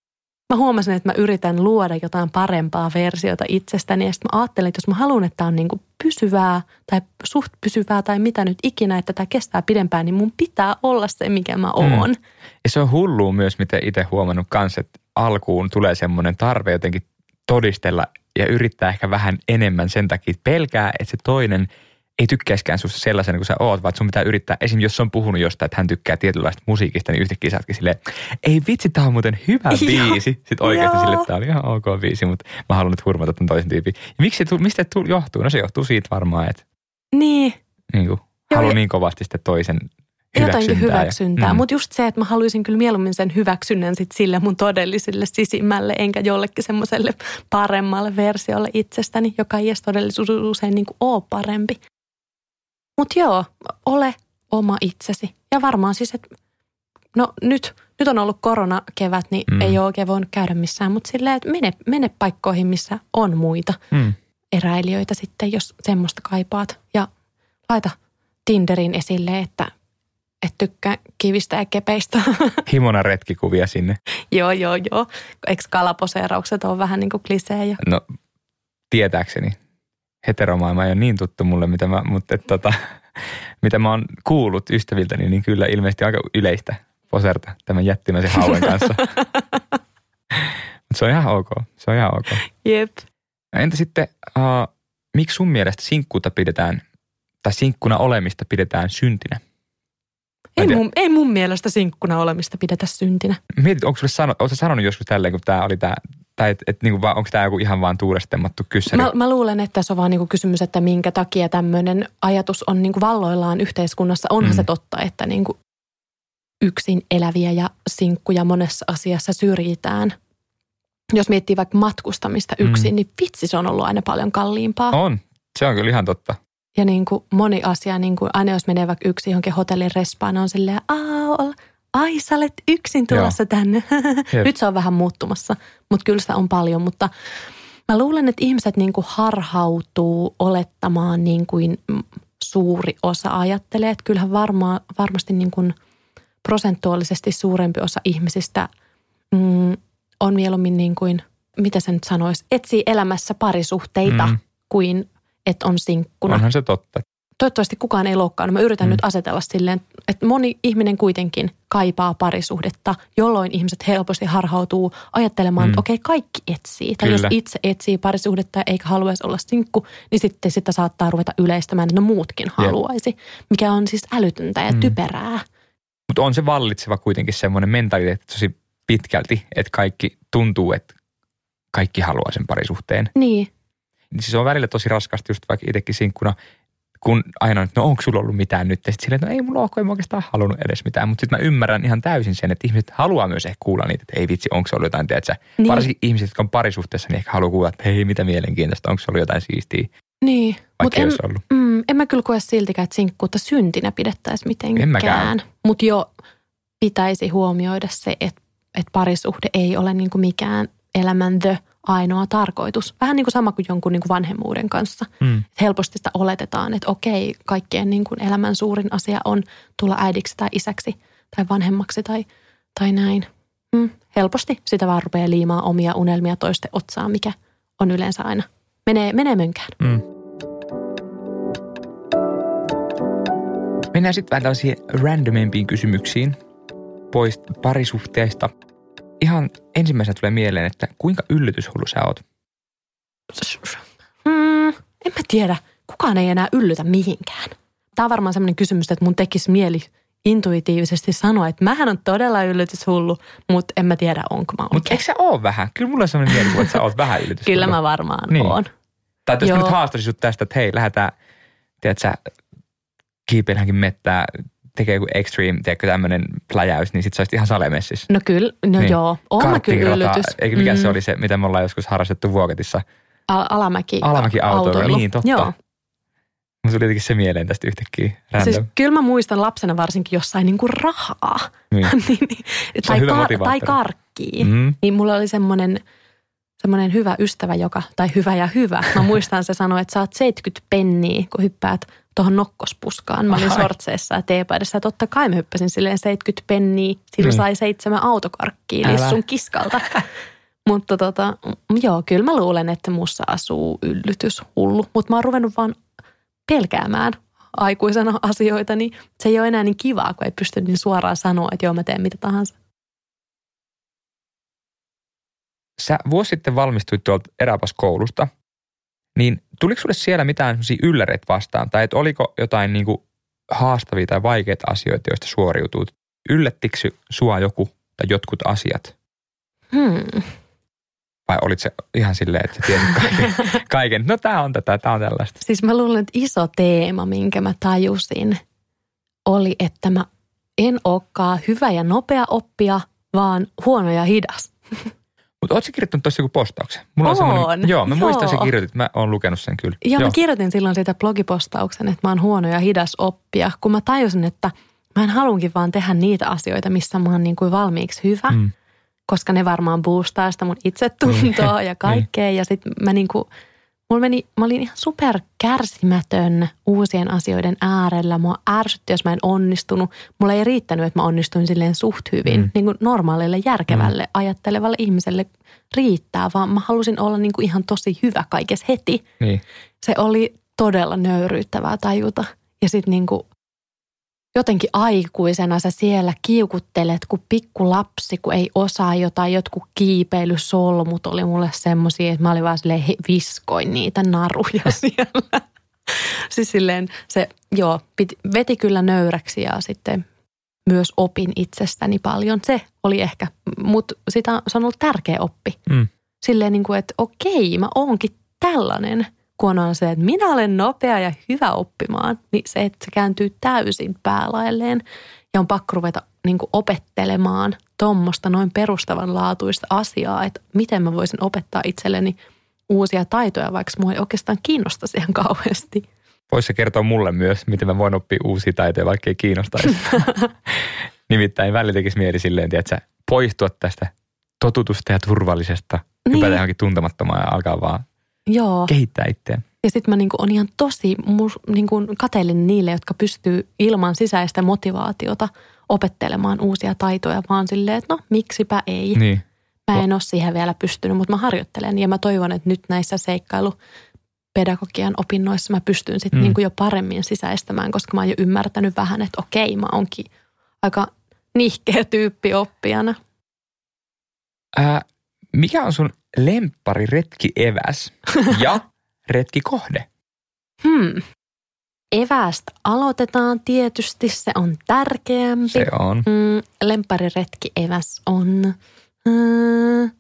mä huomasin, että mä yritän luoda jotain parempaa versiota itsestäni. Ja sitten mä ajattelin, että jos mä haluan, että tämä on niin kuin pysyvää tai suht pysyvää tai mitä nyt ikinä, että tämä kestää pidempään, niin mun pitää olla se, mikä mä oon. Mm. Ja se on hullua myös, miten itse huomannut kanssa, että alkuun tulee semmoinen tarve jotenkin todistella ja yrittää ehkä vähän enemmän sen takia, että pelkää, että se toinen – ei tykkäiskään susta sellaisena kuin sä oot, vaan sun pitää yrittää, esim. jos on puhunut jostain, että hän tykkää tietynlaista musiikista, niin yhtäkkiä sä silleen, ei vitsi, tää on muuten hyvä biisi. Sitten oikeasti sille, että tää oli ihan ok biisi, mutta mä haluan nyt hurmata tämän toisen tyypin. Ja miksi se, mistä se johtuu? No se johtuu siitä varmaan, että niin. Niin kuin, haluan niin kovasti sitten toisen Jotenkin hyväksyntää, mm. mutta just se, että mä haluaisin kyllä mieluummin sen hyväksynnän sit sille mun todelliselle sisimmälle, enkä jollekin semmoiselle paremmalle versiolle itsestäni, joka ei edes todellisuus usein niin kuin ole parempi. Mutta joo, ole oma itsesi. Ja varmaan siis, että no nyt, nyt on ollut koronakevät, niin mm. ei ole oikein voinut käydä missään. Mutta silleen, että mene, mene paikkoihin, missä on muita mm. eräilijöitä sitten, jos semmoista kaipaat. Ja laita Tinderin esille, että et tykkää kivistä ja kepeistä. Himona retkikuvia sinne. joo, joo, joo. Eikö kalaposeeraukset ole vähän niin kuin klisee? No, tietääkseni heteromaailma ei ole niin tuttu mulle, mitä mä, mutta et, tota, mitä mä oon kuullut ystäviltäni, niin kyllä ilmeisesti aika yleistä poserta tämän jättimäisen hauen kanssa. mutta se on ihan ok. Se on ihan ok. Jep. Entä sitten, uh, miksi sun mielestä sinkkuutta pidetään, tai sinkkuna olemista pidetään syntinä? Ei mun, ei mun mielestä sinkkuna olemista pidetä syntinä. Mietit, onko sulle sanonut, sanonut joskus tälleen, kun tämä oli tämä tai et, et, niinku onko tämä joku ihan vaan tuurestemmattu kysymys? Mä, mä luulen, että se on vaan niinku kysymys, että minkä takia tämmöinen ajatus on niinku valloillaan yhteiskunnassa. Onhan mm. se totta, että niinku yksin eläviä ja sinkkuja monessa asiassa syrjitään. Jos miettii vaikka matkustamista yksin, mm. niin vitsi se on ollut aina paljon kalliimpaa. On, se on kyllä ihan totta. Ja niin kuin moni asia, niin kuin aina jos menee vaikka yksin johonkin hotellin respaan, on silleen, Aa, ai sä olet yksin tulossa Joo. tänne. Nyt se on vähän muuttumassa, mutta kyllä sitä on paljon. Mutta mä luulen, että ihmiset niin kuin harhautuu olettamaan niin kuin suuri osa ajattelee. Että kyllähän varma, varmasti niin kuin prosentuaalisesti suurempi osa ihmisistä mm, on mieluummin niin kuin, mitä se nyt sanoisi, etsii elämässä parisuhteita mm. kuin että on sinkkuna. Onhan se totta toivottavasti kukaan ei loukkaannut. Mä yritän mm. nyt asetella silleen, että moni ihminen kuitenkin kaipaa parisuhdetta, jolloin ihmiset helposti harhautuu ajattelemaan, mm. että okei, kaikki etsii. Tai Kyllä. jos itse etsii parisuhdetta eikä haluaisi olla sinkku, niin sitten sitä saattaa ruveta yleistämään, että no muutkin haluaisi. Yep. Mikä on siis älytöntä ja mm. typerää. Mutta on se vallitseva kuitenkin semmoinen mentaliteetti tosi pitkälti, että kaikki tuntuu, että kaikki haluaa sen parisuhteen. Niin. Siis on välillä tosi raskasti just vaikka itsekin sinkkuna – kun aina, että no onko sulla ollut mitään nyt? Ja sitten silleen, että no ei mulla ole, kun en oikeastaan halunnut edes mitään. Mutta sitten mä ymmärrän ihan täysin sen, että ihmiset haluaa myös ehkä kuulla niitä, että ei vitsi, onko se ollut jotain, tiedätkö? Niin. Varsinkin ihmiset, jotka on parisuhteessa, niin ehkä haluaa kuulla, että hei, mitä mielenkiintoista, onko se ollut jotain siistiä. Niin, mutta en, ollut. Mm, en mä kyllä koe siltikään, että sinkkuutta syntinä pidettäisiin mitenkään. Mutta jo pitäisi huomioida se, että, että parisuhde ei ole niin kuin mikään elämän the ainoa tarkoitus. Vähän niin kuin sama kuin jonkun niin kuin vanhemmuuden kanssa. Mm. Helposti sitä oletetaan, että okei, kaikkien niin kuin elämän suurin asia on tulla äidiksi tai isäksi tai vanhemmaksi tai, tai näin. Mm. Helposti sitä vaan rupeaa liimaa omia unelmia toisten otsaa, mikä on yleensä aina. Menee, menee mönkään. Mm. Mennään sitten vähän tällaisiin randomimpiin kysymyksiin pois parisuhteista – ihan ensimmäisenä tulee mieleen, että kuinka yllytyshullu sä oot? Mm, en mä tiedä. Kukaan ei enää yllytä mihinkään. Tämä on varmaan sellainen kysymys, että mun tekisi mieli intuitiivisesti sanoa, että mähän on todella yllytyshullu, mutta en mä tiedä, onko mä oikein. Mutta eikö sä oo vähän? Kyllä mulla on sellainen mielikuva, että sä oot vähän yllytyshullu. Kyllä mä varmaan niin. oon. Tai jos Joo. nyt haastaisin sut tästä, että hei, lähdetään, tiedät sä, kiipeilläänkin mettää tekee joku extreme, tiedätkö, tämmöinen pläjäys, niin sit sä ihan salemessis. No kyllä, no niin. joo. On kyllä yllytys. Eikö mikä mm. se oli se, mitä me ollaan joskus harrastettu Vuoketissa? Al- alamäki. Alamäki autoilu. Niin, totta. Joo. Mun tuli jotenkin se mieleen tästä yhtäkkiä. Random. Siis kyllä mä muistan lapsena varsinkin jossain niinku rahaa. Niin. niin, niin. tai, ka- tai karkkii. Mm. Niin mulla oli semmoinen semmoinen hyvä ystävä, joka, tai hyvä ja hyvä. Mä muistan se sanoi, että saat 70 penniä, kun hyppäät tuohon nokkospuskaan. Mä olin Ai. sortseessa ja teepaidassa. Totta kai mä hyppäsin silleen 70 penniä. Silloin mm. sai seitsemän autokarkkiä lissun kiskalta. Mutta tota, joo, kyllä mä luulen, että mussa asuu yllytys hullu. Mutta mä oon ruvennut vaan pelkäämään aikuisena asioita, niin se ei ole enää niin kivaa, kun ei pysty niin suoraan sanoa, että joo mä teen mitä tahansa. Sä vuosi sitten valmistuit tuolta eräpaskoulusta niin tuliko sulle siellä mitään ylläreitä vastaan? Tai että oliko jotain niin kuin haastavia tai vaikeita asioita, joista suoriutuut? Yllättikö sua joku tai jotkut asiat? Hmm. Vai olit se ihan silleen, että sä tiesit kaiken? kaiken. No tämä on tätä, tämä on tällaista. Siis mä luulen, että iso teema, minkä mä tajusin, oli, että mä en olekaan hyvä ja nopea oppia, vaan huono ja hidas. Mutta ootko kirjoittanut tuossa joku postauksen? Mulla on, on Joo, mä joo. muistan, että kirjoitit. Mä oon lukenut sen kyllä. Joo, joo, mä kirjoitin silloin siitä blogipostauksen, että mä oon huono ja hidas oppia, kun mä tajusin, että mä en halunkin vaan tehdä niitä asioita, missä mä oon niin kuin valmiiksi hyvä, mm. koska ne varmaan boostaa sitä mun itsetuntoa mm. ja kaikkea. Ja sitten mä niin kuin Mulla meni, mä olin ihan super kärsimätön uusien asioiden äärellä. Mua ärsytti, jos mä en onnistunut. Mulla ei riittänyt, että mä onnistuin silleen suht hyvin. Mm. Niin kuin normaalille, järkevälle, mm. ajattelevalle ihmiselle riittää, vaan mä halusin olla niin kuin ihan tosi hyvä kaikessa heti. Niin. Se oli todella nöyryyttävää tajuta. Ja sitten niin kuin jotenkin aikuisena sä siellä kiukuttelet kuin pikku lapsi, kun ei osaa jotain. Jotkut kiipeilysolmut oli mulle semmoisia, että mä olin vaan silleen viskoin niitä naruja siellä. siis silleen se, joo, piti, veti kyllä nöyräksi ja sitten myös opin itsestäni paljon. Se oli ehkä, mutta sitä, se on ollut tärkeä oppi. Mm. Silleen niin kuin, että okei, mä oonkin tällainen – kun on se, että minä olen nopea ja hyvä oppimaan, niin se, että se kääntyy täysin päälailleen ja on pakko ruveta niin opettelemaan tuommoista noin perustavanlaatuista asiaa, että miten mä voisin opettaa itselleni uusia taitoja, vaikka mua ei oikeastaan kiinnosta ihan kauheasti. Voisi kertoa mulle myös, miten mä voin oppia uusia taitoja, vaikka ei kiinnostaisi. Nimittäin välillä tekisi mieli silleen, että poistua tästä totutusta ja turvallisesta, niin. hypätä johonkin tuntemattomaan ja alkaa vaan Joo. kehittää itseään. Ja sitten mä niinku on ihan tosi niinku kateellinen niille, jotka pystyy ilman sisäistä motivaatiota opettelemaan uusia taitoja, vaan silleen, että no miksipä ei. Niin. Mä en ole siihen vielä pystynyt, mutta mä harjoittelen ja mä toivon, että nyt näissä seikkailu pedagogian opinnoissa mä pystyn sitten mm. niinku jo paremmin sisäistämään, koska mä oon jo ymmärtänyt vähän, että okei, mä oonkin aika nihkeä tyyppi oppijana. Ää, mikä on sun lemppari retki eväs ja retki kohde? Hmm. Evästä aloitetaan tietysti, se on tärkeämpi. Se on. Mm, lemppariretki eväs on... Mm,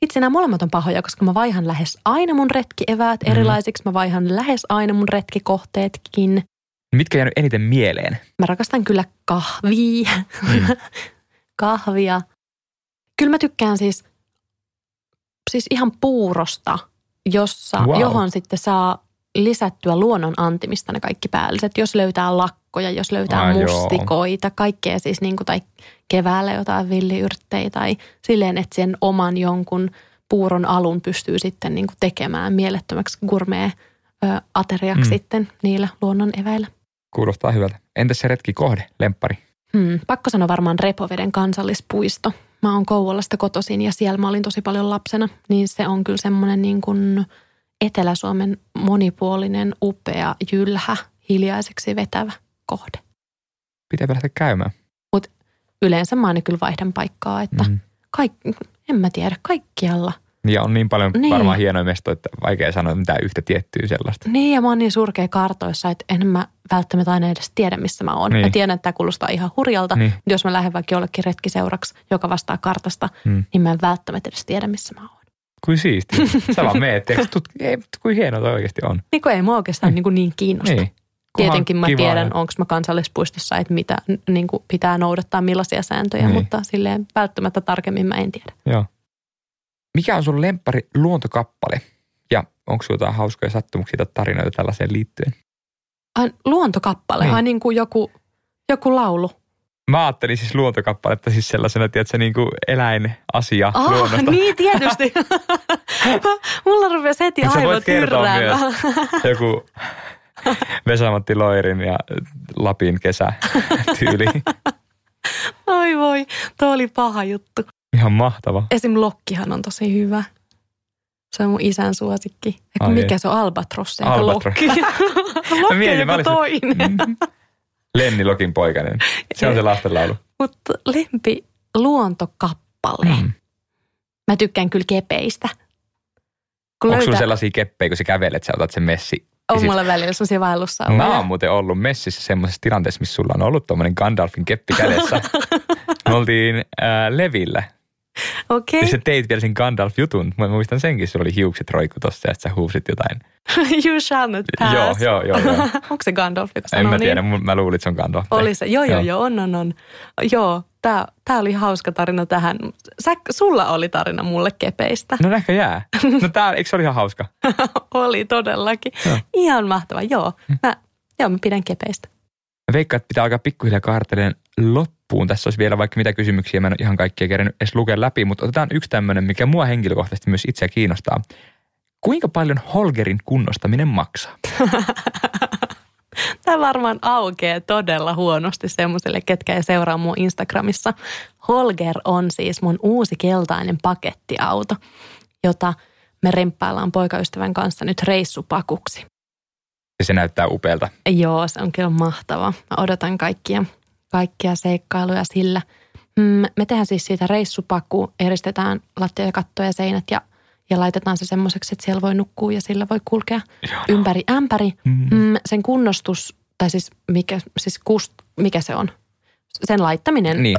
Vitsi, nämä molemmat on pahoja, koska mä vaihan lähes aina mun retkieväät mm. erilaisiksi. Mä vaihan lähes aina mun retkikohteetkin. Mitkä jäänyt eniten mieleen? Mä rakastan kyllä kahvia. Mm. Kahvia. Kyllä mä tykkään siis, siis ihan puurosta, jossa, wow. johon sitten saa lisättyä luonnon antimista ne kaikki päälliset. Jos löytää lakkoja, jos löytää ah, mustikoita, joo. kaikkea siis niin kuin, tai keväällä jotain villiyrttejä tai silleen, että sen oman jonkun puuron alun pystyy sitten niin kuin tekemään mielettömäksi gourmet ateriaksi mm. sitten niillä luonnon eväillä. Kuulostaa hyvältä. Entäs se retki kohde, lemppari? Hmm, pakko sanoa varmaan Repoveden kansallispuisto. Mä oon Kouvolasta kotoisin ja siellä mä olin tosi paljon lapsena, niin se on kyllä semmoinen niin kuin Etelä-Suomen monipuolinen, upea, jylhä, hiljaiseksi vetävä kohde. Pitää päästä käymään. Mutta yleensä mä aina kyllä vaihdan paikkaa, että mm. kaik, en mä tiedä, kaikkialla – ja on niin paljon niin. varmaan hienoja mestoja, että vaikea sanoa mitään yhtä tiettyä sellaista. Niin ja mä oon niin surkea kartoissa, että en mä välttämättä aina edes tiedä, missä mä oon. Niin. Mä tiedän, että tämä kuulostaa ihan hurjalta. Niin. Jos mä lähden vaikka jollekin retkiseuraksi, joka vastaa kartasta, hmm. niin mä en välttämättä edes tiedä, missä mä oon. Kuin siisti. Sä vaan meet, ei, kuin hienoa toi oikeasti on. Niin kuin ei mua oikeastaan niin. Niin, niin kiinnosta. Niin. Tietenkin mä kiva, tiedän, onko mä kansallispuistossa, että mitä niin kuin pitää noudattaa, millaisia sääntöjä, niin. mutta silleen välttämättä tarkemmin mä en tiedä. Joo. Mikä on sun lempari luontokappale? Ja onko sulla jotain hauskoja sattumuksia tai tarinoita tällaiseen liittyen? Ai, luontokappale? Niin. Ai niin kuin joku, joku laulu? Mä ajattelin siis luontokappaletta siis sellaisena, tiedätkö, niin kuin eläinasia oh, luonnosta. niin tietysti. Mulla rupesi heti aivot tyrräämään. joku Vesamatti Loirin ja Lapin kesä tyyli. Oi voi, tuo oli paha juttu. Ihan mahtava. Esim. Lokkihan on tosi hyvä. Se on mun isän suosikki. Ai mikä se on? Albatros, Albatros. Lokki. Lokki mietin, joku toinen. Mm. Lenni Lokin poikainen. Se on se lastenlaulu. Mutta lempi luontokappale. Mm. Mä tykkään kyllä kepeistä. Kun Onko löytää... sulla sellaisia keppejä, kun sä kävelet, sä otat sen messi? On siis... mulla välillä sellaisia vaellussa Mä oon muuten ollut messissä semmoisessa tilanteessa, missä sulla on ollut tuommoinen Gandalfin keppi kädessä. Me oltiin äh, Levillä Okei. Okay. sä teit vielä sen Gandalf-jutun. Mä muistan senkin, sulla oli hiukset roikku tossa ja sä huusit jotain. you shall not pass. joo, joo, joo. joo. Onko se Gandalf, joka sanoo En mä tiedä, niin? mä luulin, että se on Gandalf. Oli se, joo, joo, joo, on, on, on. Joo, tää, tää oli hauska tarina tähän. Sä, sulla oli tarina mulle kepeistä. No ehkä jää. No tää, eikö se oli ihan hauska? oli todellakin. Joo. Ihan mahtava, joo. Mä, joo, mä pidän kepeistä. Mä veikkaan, että pitää alkaa pikkuhiljaa kaarteleen loppuun. Tässä olisi vielä vaikka mitä kysymyksiä, mä en ihan kaikkia kerännyt edes lukea läpi, mutta otetaan yksi tämmöinen, mikä mua henkilökohtaisesti myös itseä kiinnostaa. Kuinka paljon Holgerin kunnostaminen maksaa? Tämä varmaan aukeaa todella huonosti semmoiselle, ketkä ei seuraa mun Instagramissa. Holger on siis mun uusi keltainen pakettiauto, jota me remppaillaan poikaystävän kanssa nyt reissupakuksi. Ja se näyttää upealta. Joo, se on kyllä mahtava. Mä odotan kaikkia, kaikkia seikkailuja sillä. Mm, me tehdään siis siitä reissupaku, eristetään lattia ja katto ja seinät ja, ja laitetaan se semmoiseksi, että siellä voi nukkua ja sillä voi kulkea Joo. ympäri ämpäri. Mm. Mm, sen kunnostus, tai siis mikä, siis kust, mikä se on? Sen laittaminen niin.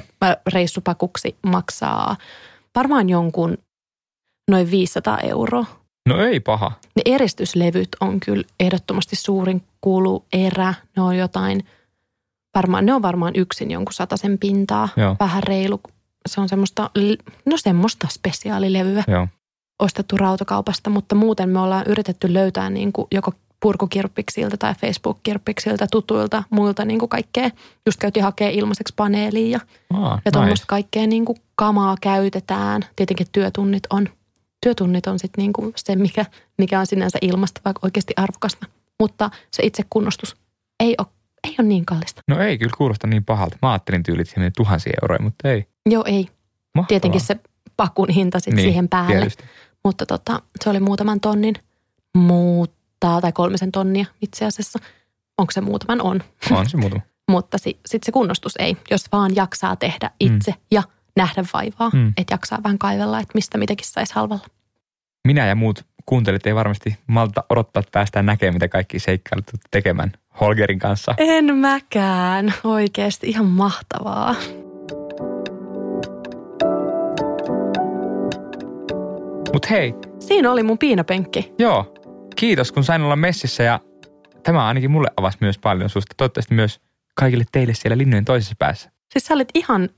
reissupakuksi maksaa varmaan jonkun noin 500 euroa. No ei paha. Ne eristyslevyt on kyllä ehdottomasti suurin kuluerä. Ne on jotain, varmaan, ne on varmaan yksin jonkun sen pintaa. Joo. Vähän reilu. Se on semmoista, no semmoista spesiaalilevyä. Joo. Ostettu rautakaupasta, mutta muuten me ollaan yritetty löytää niin kuin joko purkukirppiksiltä tai Facebook-kirppiksiltä tutuilta muilta niin kuin kaikkea. Just käytiin hakea ilmaiseksi paneeliin ja, ah, ja tuommoista nice. kaikkea niin kuin kamaa käytetään. Tietenkin työtunnit on työtunnit on sitten niinku se, mikä, mikä on sinänsä ilmasta vaikka oikeasti arvokasta. Mutta se itse kunnostus ei ole, ei ole niin kallista. No ei kyllä kuulosta niin pahalta. Mä ajattelin tyylit siihen tuhansia euroja, mutta ei. Joo, ei. Mahtavaa. Tietenkin se pakun hinta sitten niin, siihen päälle. Tietysti. Mutta tota, se oli muutaman tonnin muuttaa, tai kolmisen tonnia itse asiassa. Onko se muutaman? On. On se muutama. Mutta si, sitten se kunnostus ei, jos vaan jaksaa tehdä itse mm. ja nähdä vaivaa, mm. että jaksaa vähän kaivella, että mistä mitäkin saisi halvalla. Minä ja muut kuuntelit ei varmasti malta odottaa, että päästään näkemään, mitä kaikki seikkailut tekemään Holgerin kanssa. En mäkään. Oikeasti ihan mahtavaa. Mut hei. Siinä oli mun piinapenkki. Joo. Kiitos, kun sain olla messissä ja tämä ainakin mulle avasi myös paljon susta. Toivottavasti myös kaikille teille siellä linnojen toisessa päässä. Siis sä olit ihan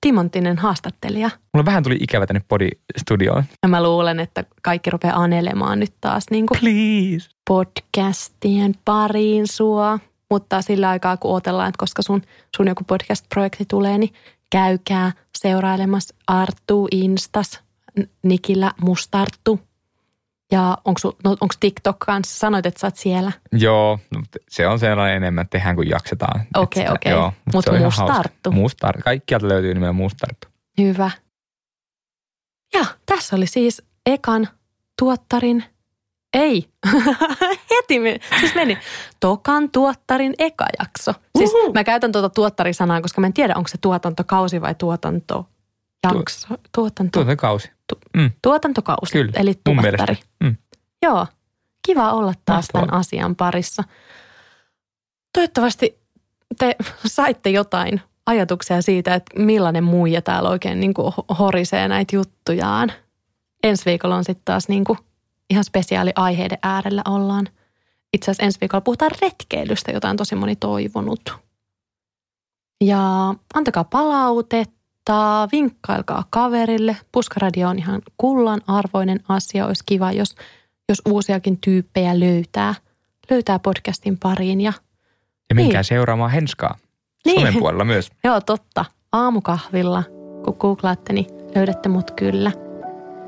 timanttinen haastattelija. Mulla vähän tuli ikävä tänne podistudioon. Ja mä luulen, että kaikki rupeaa anelemaan nyt taas niin kuin Please. podcastien pariin sua. Mutta sillä aikaa, kun odotellaan, että koska sun, sun joku podcast-projekti tulee, niin käykää seurailemassa Arttu Instas, Nikillä Mustarttu. Ja onko, no, onko TikTok kanssa? Sanoit, että sä oot siellä. Joo, se on sellainen enemmän, että tehdään kuin jaksetaan. Okei, okay, okei. Okay. Mutta mut Mustarttu. Mustarttu. Kaikkialta löytyy nimellä Mustarttu. Hyvä. Ja tässä oli siis ekan tuottarin, ei, heti me, siis meni, tokan tuottarin eka jakso. Siis Uhu. mä käytän tuota tuottarisanaa, koska mä en tiedä, onko se tuotantokausi vai tuotanto jakso. Tuotanto. Tuotantokausi. Mm. Tuotantokausi, Kyllä, eli tuottari. Mm. Joo, kiva olla taas Mahtavaa. tämän asian parissa. Toivottavasti te saitte jotain ajatuksia siitä, että millainen muija täällä oikein niin kuin horisee näitä juttujaan. Ensi viikolla on sitten taas niin kuin ihan spesiaali aiheiden äärellä ollaan. Itse asiassa ensi viikolla puhutaan retkeilystä, jota on tosi moni toivonut. Ja antakaa palautetta, vinkkailkaa kaverille. Puskaradio on ihan kullan arvoinen asia. Olisi kiva, jos, jos uusiakin tyyppejä löytää, löytää podcastin pariin. Ja, ja menkää niin. seuraamaan Henskaa niin. somen puolella myös. Joo, totta. Aamukahvilla, kun googlaatte, niin löydätte mut kyllä.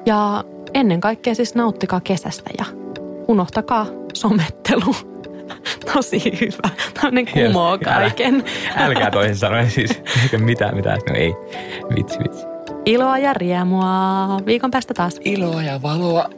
Ja ennen kaikkea siis nauttikaa kesästä ja unohtakaa somettelu. Tosi hyvä. Tämmöinen kumoo kaiken. Älä, älkää toisin sanoen siis. Eikä mitään, mitään. No ei. Vitsi, vitsi. Iloa ja riemua. Viikon päästä taas. Iloa ja valoa.